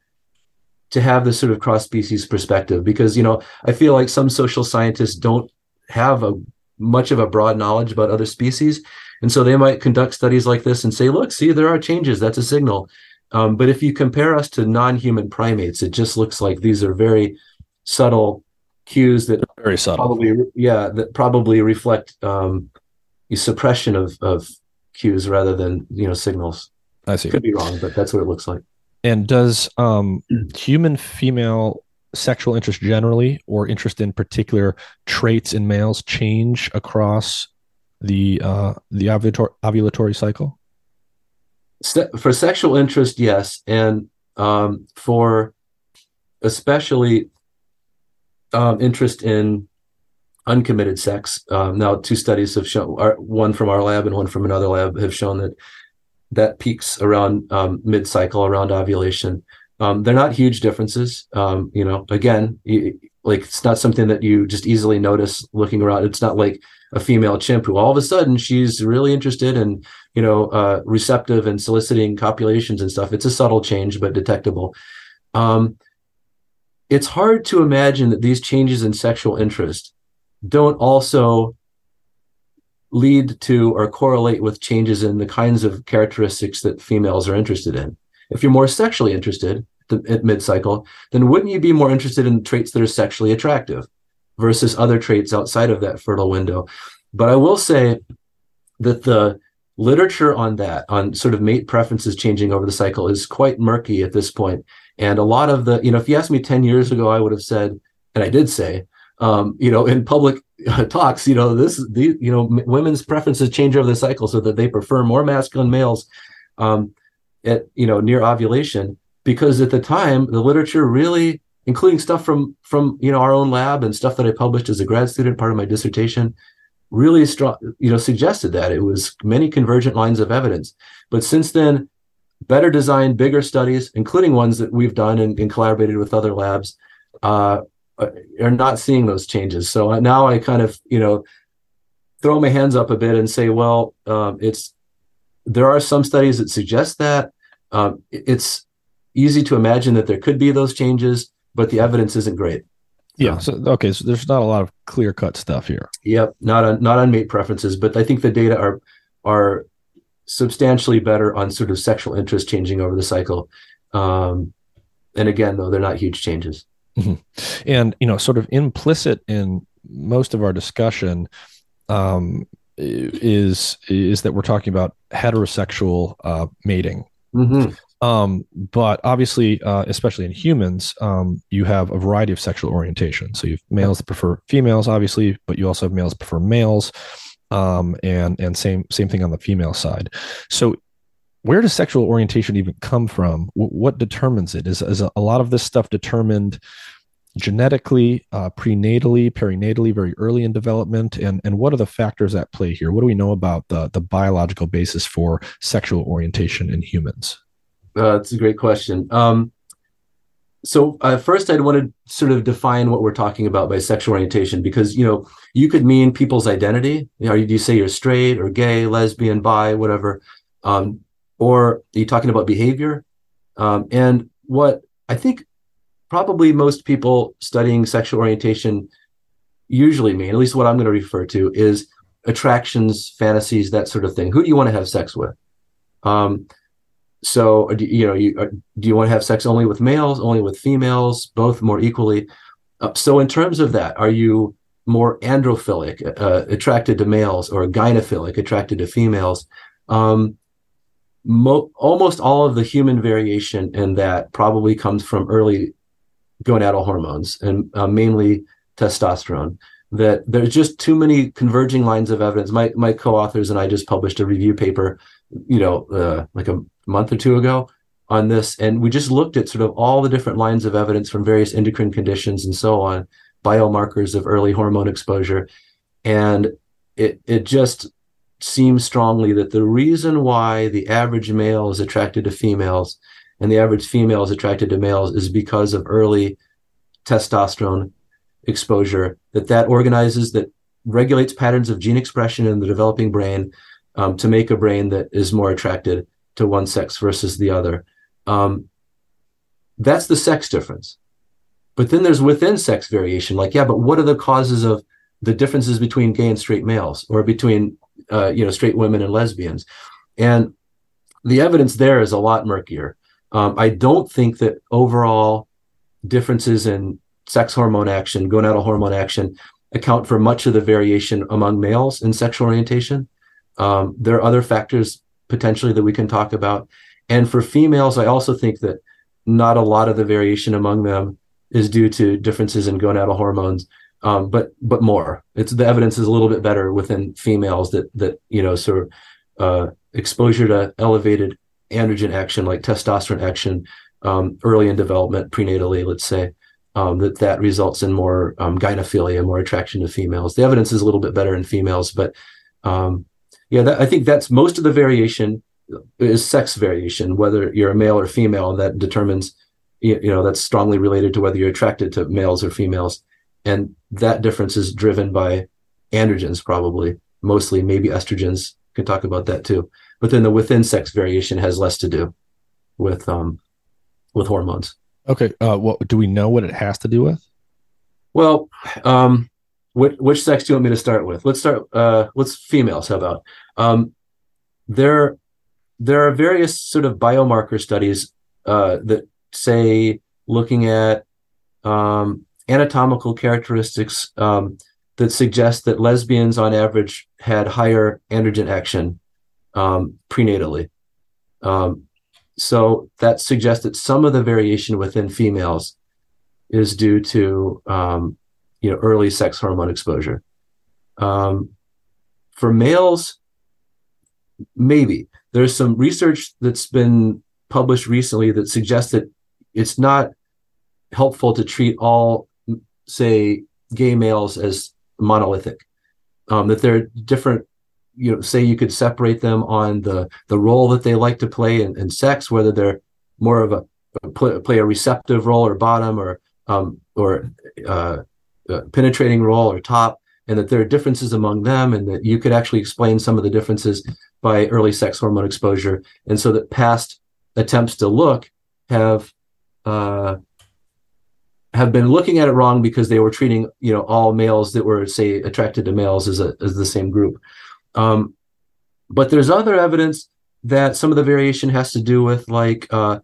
to have this sort of cross species perspective because you know I feel like some social scientists don't have a much of a broad knowledge about other species, and so they might conduct studies like this and say, "Look, see, there are changes. That's a signal." Um, but if you compare us to non-human primates, it just looks like these are very subtle cues that very subtle. probably yeah that probably reflect um, suppression of of cues rather than you know signals. I see. Could be wrong, but that's what it looks like. And does um, [CLEARS THROAT] human female sexual interest generally, or interest in particular traits in males, change across the uh, the ovulatory, ovulatory cycle? For sexual interest, yes, and um, for especially um, interest in uncommitted sex. Um, now, two studies have shown, our, one from our lab and one from another lab, have shown that that peaks around um, mid-cycle, around ovulation. Um, they're not huge differences. Um, you know, again, you, like it's not something that you just easily notice looking around. It's not like a female chimp who all of a sudden she's really interested and you know uh, receptive and soliciting copulations and stuff. It's a subtle change, but detectable. Um, it's hard to imagine that these changes in sexual interest don't also lead to or correlate with changes in the kinds of characteristics that females are interested in. If you're more sexually interested at mid cycle, then wouldn't you be more interested in traits that are sexually attractive versus other traits outside of that fertile window? But I will say that the literature on that, on sort of mate preferences changing over the cycle, is quite murky at this point. And a lot of the, you know, if you asked me 10 years ago, I would have said, and I did say, um, you know, in public [LAUGHS] talks, you know, this, the, you know, women's preferences change over the cycle so that they prefer more masculine males um, at, you know, near ovulation. Because at the time, the literature really, including stuff from from you know our own lab and stuff that I published as a grad student, part of my dissertation, really strong, you know, suggested that it was many convergent lines of evidence. But since then, better designed, bigger studies, including ones that we've done and, and collaborated with other labs, uh, uh, are not seeing those changes. So now I kind of, you know, throw my hands up a bit and say, well, um, it's there are some studies that suggest that um, it's easy to imagine that there could be those changes, but the evidence isn't great. Yeah. So okay. So there's not a lot of clear cut stuff here. Yep. Not on not on mate preferences, but I think the data are are substantially better on sort of sexual interest changing over the cycle. Um, and again, though, they're not huge changes. Mm-hmm. And, you know, sort of implicit in most of our discussion um, is is that we're talking about heterosexual uh, mating. Mm-hmm. Um, but obviously, uh, especially in humans, um, you have a variety of sexual orientation. So you have males that prefer females, obviously, but you also have males that prefer males, um, and and same same thing on the female side. So where does sexual orientation even come from? W- what determines it? Is is a, a lot of this stuff determined? Genetically, uh, prenatally, perinatally, very early in development, and and what are the factors at play here? What do we know about the the biological basis for sexual orientation in humans? Uh, that's a great question. Um, so uh, first, I'd want to sort of define what we're talking about by sexual orientation, because you know you could mean people's identity. You know, you say you're straight or gay, lesbian, bi, whatever, um, or are you talking about behavior? Um, and what I think probably most people studying sexual orientation usually mean, at least what I'm going to refer to, is attractions, fantasies, that sort of thing. Who do you want to have sex with? Um, so, do, you know, you, uh, do you want to have sex only with males, only with females, both more equally? Uh, so, in terms of that, are you more androphilic, uh, attracted to males, or gynophilic, attracted to females? Um, mo- almost all of the human variation in that probably comes from early gonadal hormones and uh, mainly testosterone that there's just too many converging lines of evidence. My my co-authors and i just published a review paper you know uh, like a month or two ago on this and we just looked at sort of all the different lines of evidence from various endocrine conditions and so on biomarkers of early hormone exposure and it it just seems strongly that the reason why the average male is attracted to females and the average female is attracted to males is because of early testosterone exposure that that organizes that regulates patterns of gene expression in the developing brain um, to make a brain that is more attracted to one sex versus the other. Um, that's the sex difference. But then there's within sex variation like yeah but what are the causes of the differences between gay and straight males or between uh, you know straight women and lesbians? And the evidence there is a lot murkier um, I don't think that overall differences in sex hormone action, gonadal hormone action, account for much of the variation among males in sexual orientation. Um, there are other factors potentially that we can talk about. And for females, I also think that not a lot of the variation among them is due to differences in gonadal hormones, um, but but more. It's the evidence is a little bit better within females that that you know sort of uh, exposure to elevated androgen action, like testosterone action, um, early in development, prenatally, let's say, um, that that results in more um, gynophilia, more attraction to females. The evidence is a little bit better in females, but um, yeah, that, I think that's most of the variation is sex variation, whether you're a male or female, that determines, you, you know, that's strongly related to whether you're attracted to males or females, and that difference is driven by androgens, probably mostly, maybe estrogens. Can talk about that too but then the within sex variation has less to do with um with hormones. Okay. Uh, what do we know what it has to do with? Well, um, which, which sex do you want me to start with? Let's start. Uh, let's females. How about? Um, there, there are various sort of biomarker studies uh, that say looking at um, anatomical characteristics um, that suggest that lesbians on average had higher androgen action um, prenatally. Um, so that suggests that some of the variation within females is due to um, you know early sex hormone exposure. Um, for males, maybe there's some research that's been published recently that suggests that it's not helpful to treat all, say, gay males as monolithic. Um, that there are different you know say you could separate them on the the role that they like to play in, in sex whether they're more of a, play a receptive role or bottom or um, or uh, penetrating role or top and that there are differences among them and that you could actually explain some of the differences by early sex hormone exposure. And so that past attempts to look have uh, have been looking at it wrong because they were treating you know all males that were say attracted to males as a as the same group um, but there's other evidence that some of the variation has to do with like uh,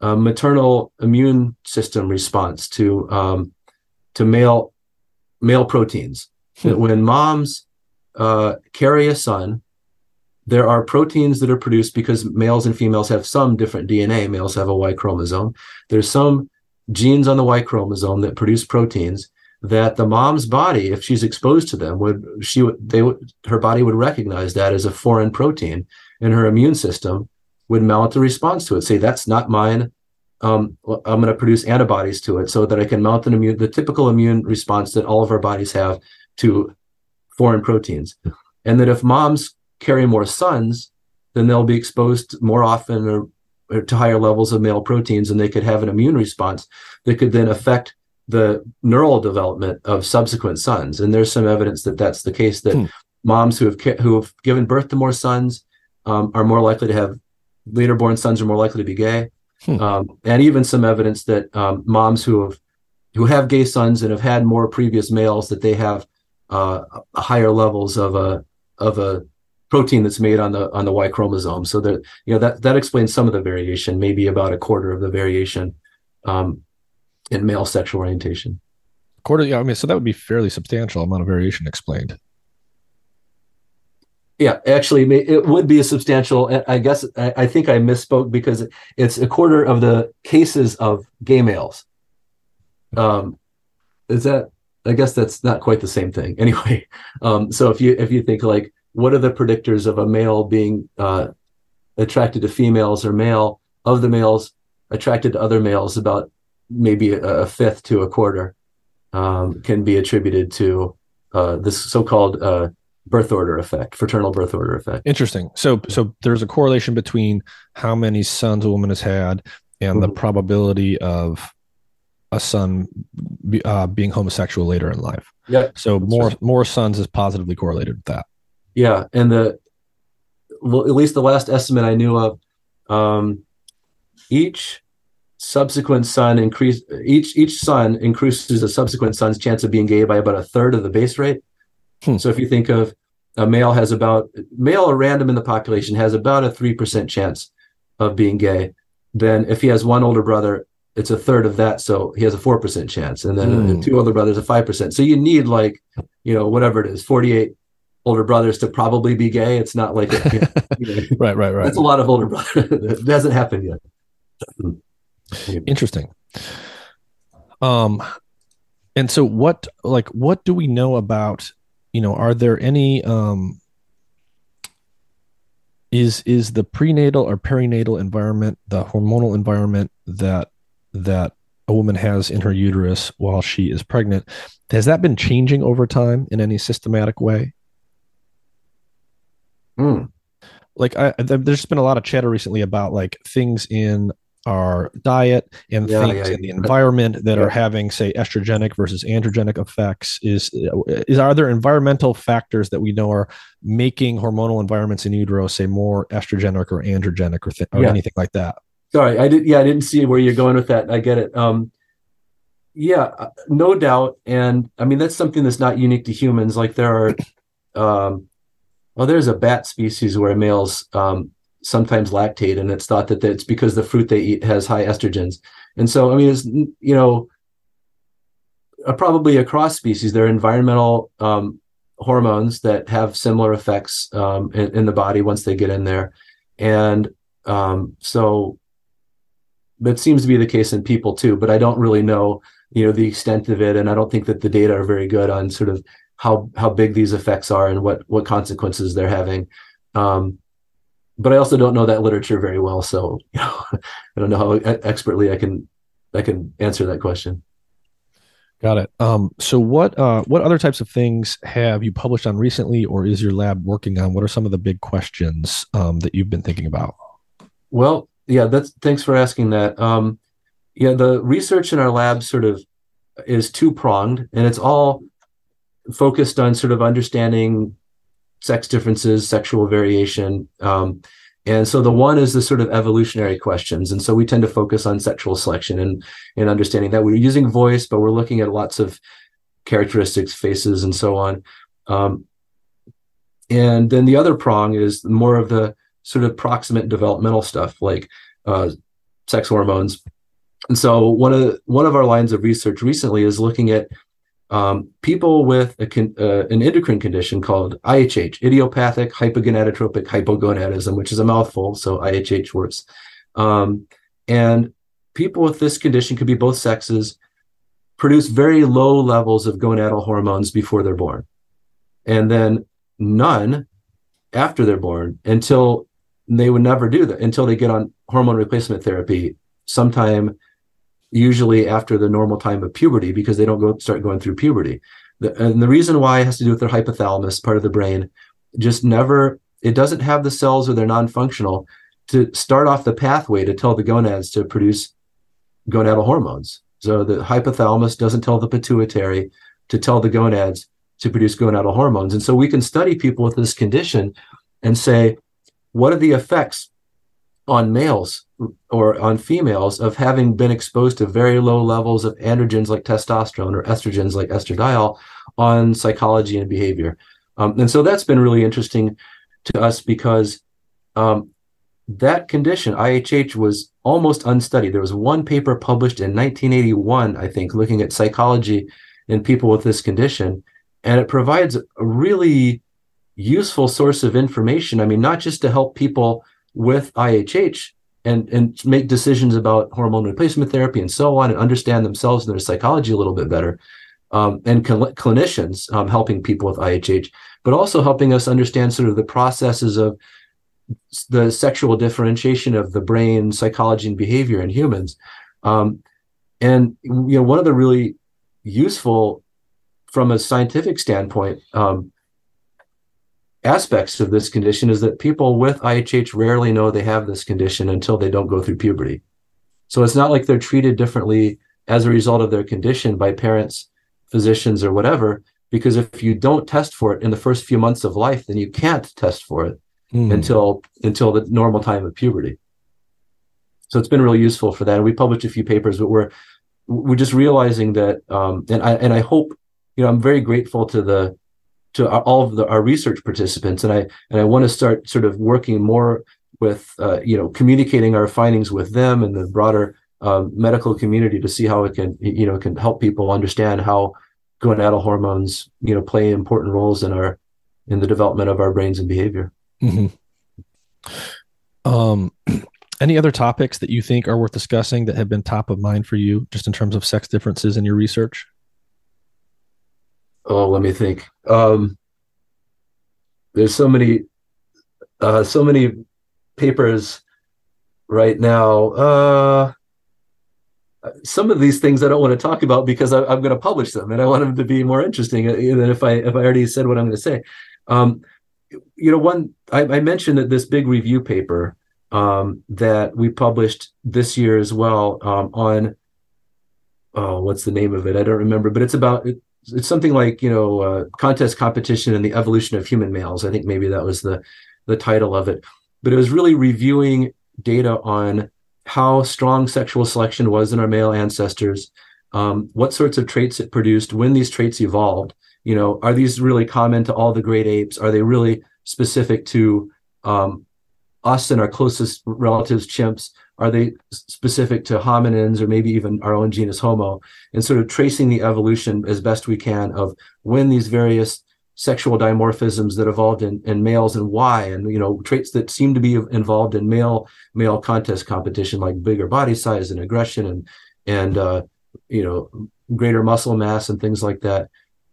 maternal immune system response to um, to male male proteins. Hmm. That when moms uh, carry a son, there are proteins that are produced because males and females have some different DNA. Males have a Y chromosome. There's some genes on the Y chromosome that produce proteins that the mom's body, if she's exposed to them, would she would they would her body would recognize that as a foreign protein, and her immune system would mount a response to it. Say that's not mine. Um, I'm going to produce antibodies to it so that I can mount an immune, the typical immune response that all of our bodies have to foreign proteins. And that if moms carry more sons, then they'll be exposed more often or, or to higher levels of male proteins, and they could have an immune response that could then affect the neural development of subsequent sons. And there's some evidence that that's the case. That hmm. moms who have who have given birth to more sons um, are more likely to have later born sons are more likely to be gay. Hmm. Um, and even some evidence that um, moms who have who have gay sons and have had more previous males that they have uh, higher levels of a of a protein that's made on the on the Y chromosome. So that you know that that explains some of the variation, maybe about a quarter of the variation. Um, in male sexual orientation. Quarter, yeah, I mean, so that would be fairly substantial amount of variation explained. Yeah, actually, it would be a substantial. I guess I, think I misspoke because it's a quarter of the cases of gay males. Um, is that? I guess that's not quite the same thing. [LAUGHS] Anyway, um, so if you if you think like, what are the predictors of a male being uh, attracted to females or male of the males attracted to other males? About maybe a, a fifth to a quarter um, can be attributed to uh, this so-called uh, birth order effect, fraternal birth order effect. Interesting. So, so there's a correlation between how many sons a woman has had and mm-hmm. the probability of a son be, uh, being homosexual later in life. Yeah. So more right. more sons is positively correlated with that. Yeah, and the well, at least the last estimate I knew of, um, each subsequent son increase each each son increases a subsequent son's chance of being gay by about a third of the base rate. Hmm. So if you think of a male has about male or random in the population has about a three percent chance of being gay. Then if he has one older brother, it's a third of that, so he has a four percent chance, and then hmm. two older brothers a five percent. So you need like you know whatever it is, forty eight older brothers to probably be gay. It's not like you know, [LAUGHS] right, right, right. That's a lot of older brothers. [LAUGHS] it hasn't happened yet. Interesting. Um, and so what, like, what do we know about, you know, are there any, um, is, is the prenatal or perinatal environment, the hormonal environment that, that a woman has in her uterus while she is pregnant, has that been changing over time in any systematic way? Mm. Like I, there's been a lot of chatter recently about like things in our diet and yeah, things yeah, in the environment that are having say estrogenic versus androgenic effects is is are there environmental factors that we know are making hormonal environments in utero say more estrogenic or androgenic or, th- or anything like that? Sorry i did yeah i didn't see where you're going with that. I get it. Um yeah uh, no doubt. And i mean that's something that's not unique to humans. Like there are um well there's a bat species where males um sometimes lactate, and it's thought that it's because the fruit they eat has high estrogens. And so, I mean, it's you know, uh, probably across species, there are environmental um, hormones that have similar effects um, in, in, the body once they get in there, and um, so that seems to be the case in people too. But I don't really know, you know, the extent of it, and I don't think that the data are very good on sort of how how big these effects are and what what consequences they're having. Um, but I also don't know that literature very well, so [LAUGHS] you know, I don't know how expertly I can I can answer that question. Got it. Um, so what uh, what other types of things have you published on recently, or is your lab working on? What are some of the big questions um, that you've been thinking about? Well, yeah, that's thanks for asking that. Um, yeah, the research in our lab sort of is two pronged, and it's all focused on sort of understanding sex differences, sexual variation. Um, and so the one is the sort of evolutionary questions. And so we tend to focus on sexual selection and, and understanding that we're using voice, but we're looking at lots of characteristics, faces, and so on. Um, and then the other prong is more of the sort of proximate developmental stuff like uh, sex hormones. And so one of one of our lines of research recently is looking at um, people with con- uh, an endocrine condition called IHH, idiopathic hypogonadotropic hypogonadism, which is a mouthful, so IHH works. Um, and people with this condition could be both sexes, produce very low levels of gonadal hormones before they're born, and then none after they're born until they would never do that until they get on hormone replacement therapy sometime usually after the normal time of puberty because they don't go start going through puberty. The, and the reason why it has to do with their hypothalamus, part of the brain, just never it doesn't have the cells or they're non-functional to start off the pathway to tell the gonads to produce gonadal hormones. So the hypothalamus doesn't tell the pituitary to tell the gonads to produce gonadal hormones. And so we can study people with this condition and say, what are the effects on males or on females of having been exposed to very low levels of androgens like testosterone or estrogens like estradiol on psychology and behavior. Um, and so that's been really interesting to us because um, that condition, IHH, was almost unstudied. There was one paper published in 1981, I think, looking at psychology in people with this condition. And it provides a really useful source of information. I mean, not just to help people with IHH and and make decisions about hormone replacement therapy and so on, and understand themselves and their psychology a little bit better. Um, and cl- clinicians um, helping people with IHH, but also helping us understand sort of the processes of the sexual differentiation of the brain, psychology, and behavior in humans. Um, and you know, one of the really useful, from a scientific standpoint, um, aspects of this condition is that people with IHH rarely know they have this condition until they don't go through puberty. So it's not like they're treated differently as a result of their condition by parents, physicians, or whatever. Because if you don't test for it in the first few months of life, then you can't test for it mm. until until the normal time of puberty. So it's been really useful for that. And we published a few papers, but we're we're just realizing that, um, and I and I hope, you know, I'm very grateful to the to all of the, our research participants, and I and I want to start sort of working more with uh, you know communicating our findings with them and the broader um, medical community to see how it can you know can help people understand how gonadal hormones you know play important roles in our in the development of our brains and behavior. Mm-hmm. Um, [CLEARS THROAT] any other topics that you think are worth discussing that have been top of mind for you, just in terms of sex differences in your research? Oh let me think um, there's so many uh, so many papers right now uh, some of these things I don't want to talk about because I, am going to publish them and I want them to be more interesting than if I if I already said what I'm going to say. Um, you know, one I, I, mentioned that this big review paper um, that we published this year as well um, on oh, what's the name of it? I don't remember, but it's about it's something like you know uh, contest competition and the evolution of human males. I think maybe that was the the title of it, but it was really reviewing data on how strong sexual selection was in our male ancestors, um, what sorts of traits it produced, when these traits evolved. You know, are these really common to all the great apes? Are they really specific to um, us and our closest relatives, chimps? Are they specific to hominins or maybe even our own genus Homo? And sort of tracing the evolution as best we can of when these various sexual dimorphisms that evolved in, in males and why, and you know traits that seem to be involved in male male contest competition, like bigger body size and aggression and and uh, you know greater muscle mass and things like that.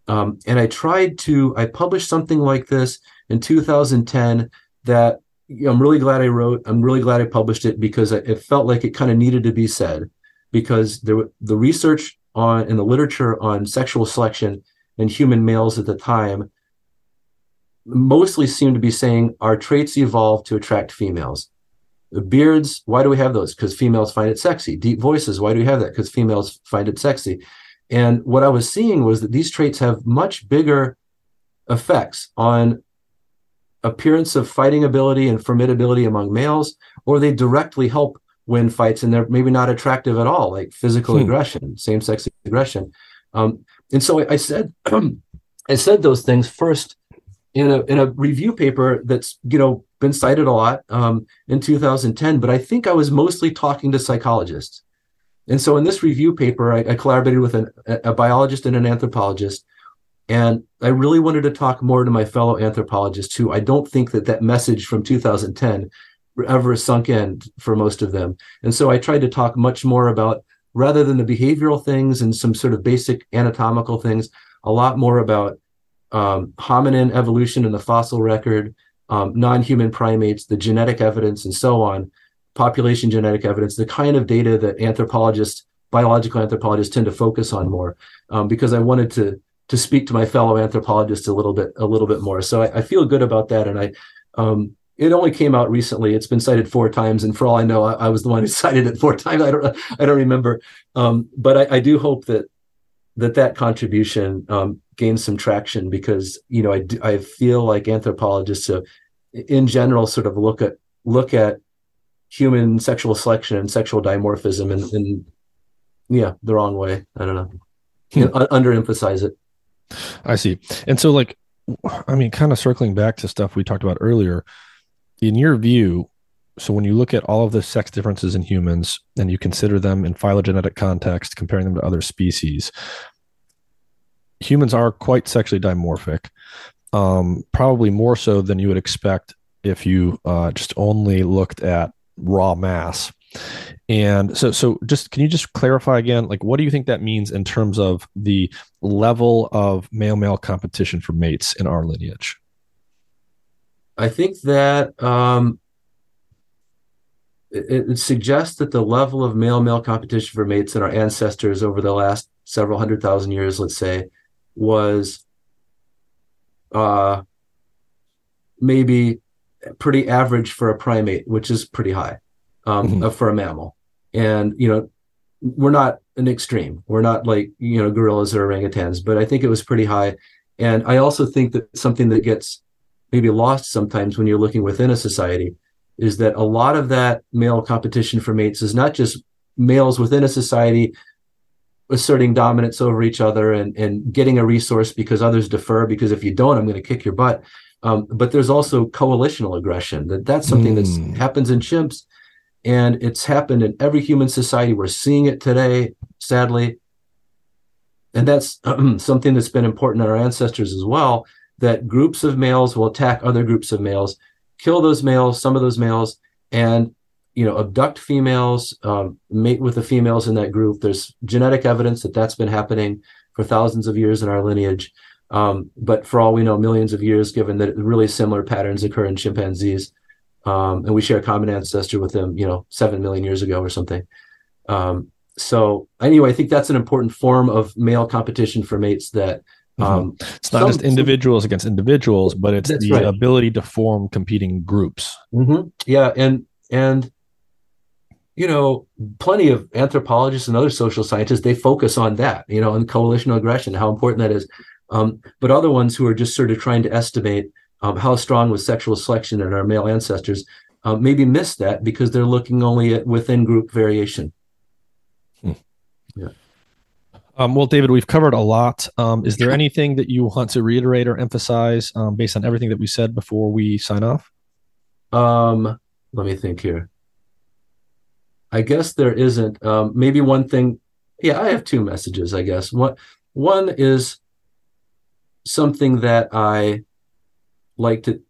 Um, and I tried to I published something like this in 2010 that I'm really glad I wrote. I'm really glad I published it because it felt like it kind of needed to be said because there the research on in the literature on sexual selection in human males at the time mostly seemed to be saying our traits evolved to attract females. Beards, why do we have those? Because females find it sexy. Deep voices, why do we have that? Because females find it sexy. And what I was seeing was that these traits have much bigger effects on appearance of fighting ability and formidability among males, or they directly help win fights and they're maybe not attractive at all, like physical hmm. aggression, same sex aggression. Um, and so I, I said, [CLEARS THROAT] I said those things first in a in a review paper that's you know been cited a lot um, in 2010. But I think I was mostly talking to psychologists and so in this review paper, I, I collaborated with an, a biologist and an anthropologist. And I really wanted to talk more to my fellow anthropologists who I don't think that that message from 2010 ever sunk in for most of them. And so I tried to talk much more about, rather than the behavioral things and some sort of basic anatomical things, a lot more about um, hominin evolution in the fossil record, um, non human primates, the genetic evidence, and so on, population genetic evidence, the kind of data that anthropologists, biological anthropologists tend to focus on more, um, because I wanted to to speak to my fellow anthropologists a little bit a little bit more. So I, I feel good about that, and I. Um, it only came out recently. It's been cited four times, and for all I know, I, I was the one who [LAUGHS] cited it four times. I don't, I don't remember. Um, but I, I, do hope that that that contribution um, gains some traction because you know I, do, I feel like anthropologists, uh, in general, sort of look at look at human sexual selection and sexual dimorphism in, in yeah the wrong way i don't know hmm. underemphasize it i see and so like i mean kind of circling back to stuff we talked about earlier in your view so when you look at all of the sex differences in humans and you consider them in phylogenetic context comparing them to other species humans are quite sexually dimorphic um, probably more so than you would expect if you uh, just only looked at raw mass. And so, so just can you just clarify again, like what do you think that means in terms of the level of male male competition for mates in our lineage? I think that um, it, it suggests that the level of male male competition for mates in our ancestors over the last several hundred thousand years, let's say, was uh, maybe pretty average for a primate, which is pretty high um, mm-hmm. for a mammal. And you know, we're not an extreme. We're not like you know gorillas or orangutans, but I think it was pretty high. And I also think that something that gets maybe lost sometimes when you're looking within a society is that a lot of that male competition for mates is not just males within a society asserting dominance over each other and, and getting a resource because others defer because if you don't i'm going to kick your butt um, but there's also coalitional aggression. That that's something mm. that happens in chimps, and it's happened in every human society. We're seeing it today, sadly, and that's [CLEARS THROAT] something that's been important in our ancestors as well. That groups of males will attack other groups of males, kill those males, some of those males, and you know abduct females, um, mate with the females in that group. There's genetic evidence that that's been happening for thousands of years in our lineage. Um, but for all we know, millions of years, given that really similar patterns occur in chimpanzees, um, and we share a common ancestor with them, you know, seven million years ago or something. Um, so anyway, I think that's an important form of male competition for mates that mm-hmm. um, it's not some, just individuals some, against individuals, but it's the right. ability to form competing groups. Mm-hmm. Yeah, and and you know, plenty of anthropologists and other social scientists they focus on that, you know, on coalitional aggression, how important that is. Um, but other ones who are just sort of trying to estimate um, how strong was sexual selection in our male ancestors uh, maybe miss that because they're looking only at within group variation. Hmm. Yeah. Um, well, David, we've covered a lot. Um, is there anything that you want to reiterate or emphasize um, based on everything that we said before we sign off? Um, let me think here. I guess there isn't. Um, maybe one thing. Yeah, I have two messages. I guess one one is something that I like to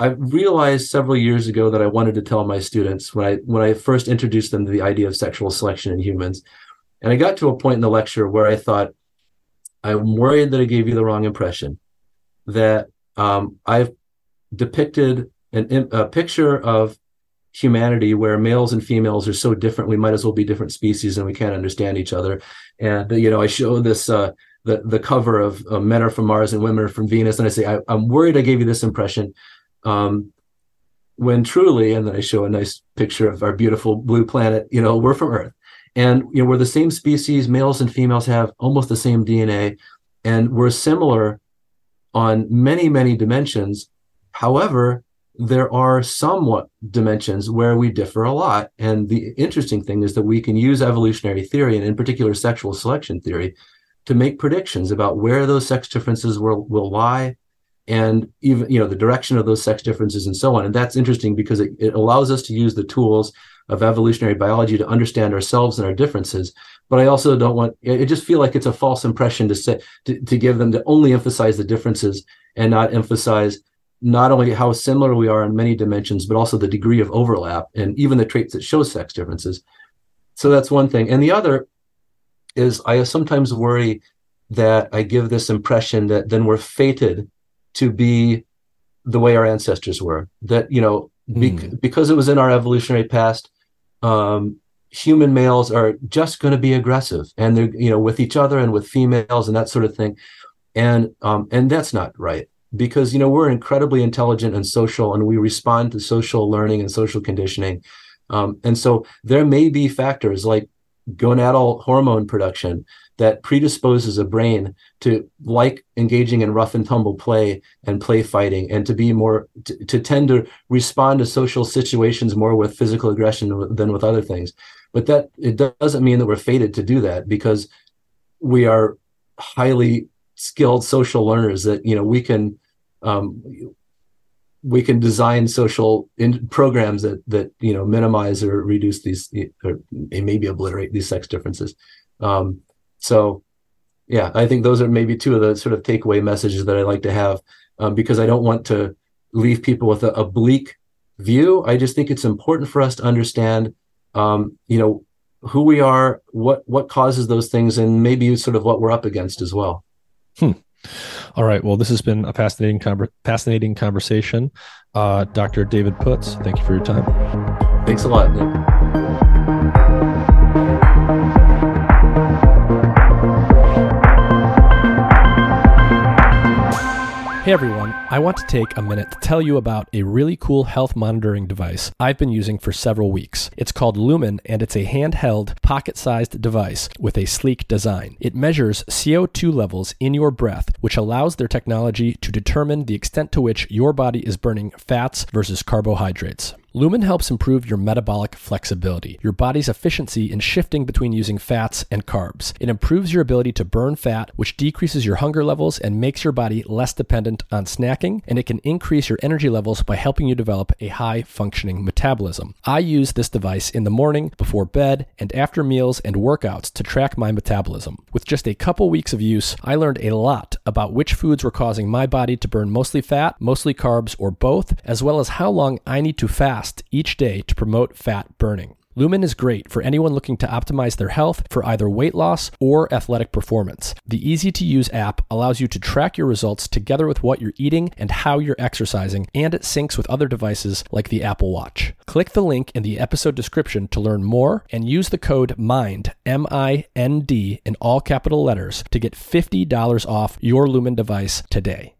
I realized several years ago that I wanted to tell my students when I when I first introduced them to the idea of sexual selection in humans. And I got to a point in the lecture where I thought, I'm worried that I gave you the wrong impression. That um, I've depicted an, a picture of humanity where males and females are so different, we might as well be different species and we can't understand each other. And you know, I show this uh, the the cover of uh, Men Are from Mars and Women Are from Venus, and I say I, am worried I gave you this impression, um, when truly, and then I show a nice picture of our beautiful blue planet. You know, we're from Earth, and you know we're the same species. Males and females have almost the same DNA, and we're similar on many many dimensions. However, there are somewhat dimensions where we differ a lot. And the interesting thing is that we can use evolutionary theory, and in particular sexual selection theory, to make predictions about where those sex differences will, will lie and even you know the direction of those sex differences and so on and that's interesting because it, it allows us to use the tools of evolutionary biology to understand ourselves and our differences. But I also don't want, I just feel like it's a false impression to say, to, to give them to only emphasize the differences and not emphasize not only how similar we are in many dimensions, but also the degree of overlap and even the traits that show sex differences. So that's one thing. And the other is I sometimes worry that I give this impression that then we're fated to be the way our ancestors were. That, you know, mm. because it was in our evolutionary past, um, human males are just going to be aggressive and they're, you know, with each other and with females and that sort of thing. And um, and that's not right because you know we're incredibly intelligent and social and we respond to social learning and social conditioning um, and so there may be factors like gonadal hormone production that predisposes a brain to like engaging in rough and tumble play and play fighting and to be more to, to tend to respond to social situations more with physical aggression than with other things. But that it doesn't mean that we're fated to do that because we are highly skilled social learners that you know we can um, we can design social in programs that that you know minimize or reduce these or maybe obliterate these sex differences. Um, so yeah i think those are maybe two of the sort of takeaway messages that i like to have um, because i don't want to leave people with a, a, bleak view. I just think it's important for us to understand um, you know who we are what what causes those things and maybe sort of what we're up against as well. Hmm. All right. Well, this has been a fascinating, fascinating conversation. Uh, Dr. David Puts, thank you for your time. Thanks a lot. Nick. Hey everyone, I want to take a minute to tell you about a really cool health monitoring device I've been using for several weeks. It's called Lumen and it's a handheld, pocket sized device with a sleek design. It measures CO2 levels in your breath, which allows their technology to determine the extent to which your body is burning fats versus carbohydrates. Lumen helps improve your metabolic flexibility, your body's efficiency in shifting between using fats and carbs. It improves your ability to burn fat, which decreases your hunger levels and makes your body less dependent on snacking, and it can increase your energy levels by helping you develop a high functioning metabolism. I use this device in the morning, before bed, and after meals and workouts to track my metabolism. With just a couple weeks of use, I learned a lot about which foods were causing my body to burn mostly fat, mostly carbs, or both, as well as how long I need to fast fast each day to promote fat burning. Lumen is great for anyone looking to optimize their health for either weight loss or athletic performance. The easy to use app allows you to track your results together with what you're eating and how you're exercising, and it syncs with other devices like the Apple Watch. Click the link in the episode description to learn more and use the code MIND, M I N D, in all capital letters to get $50 off your Lumen device today.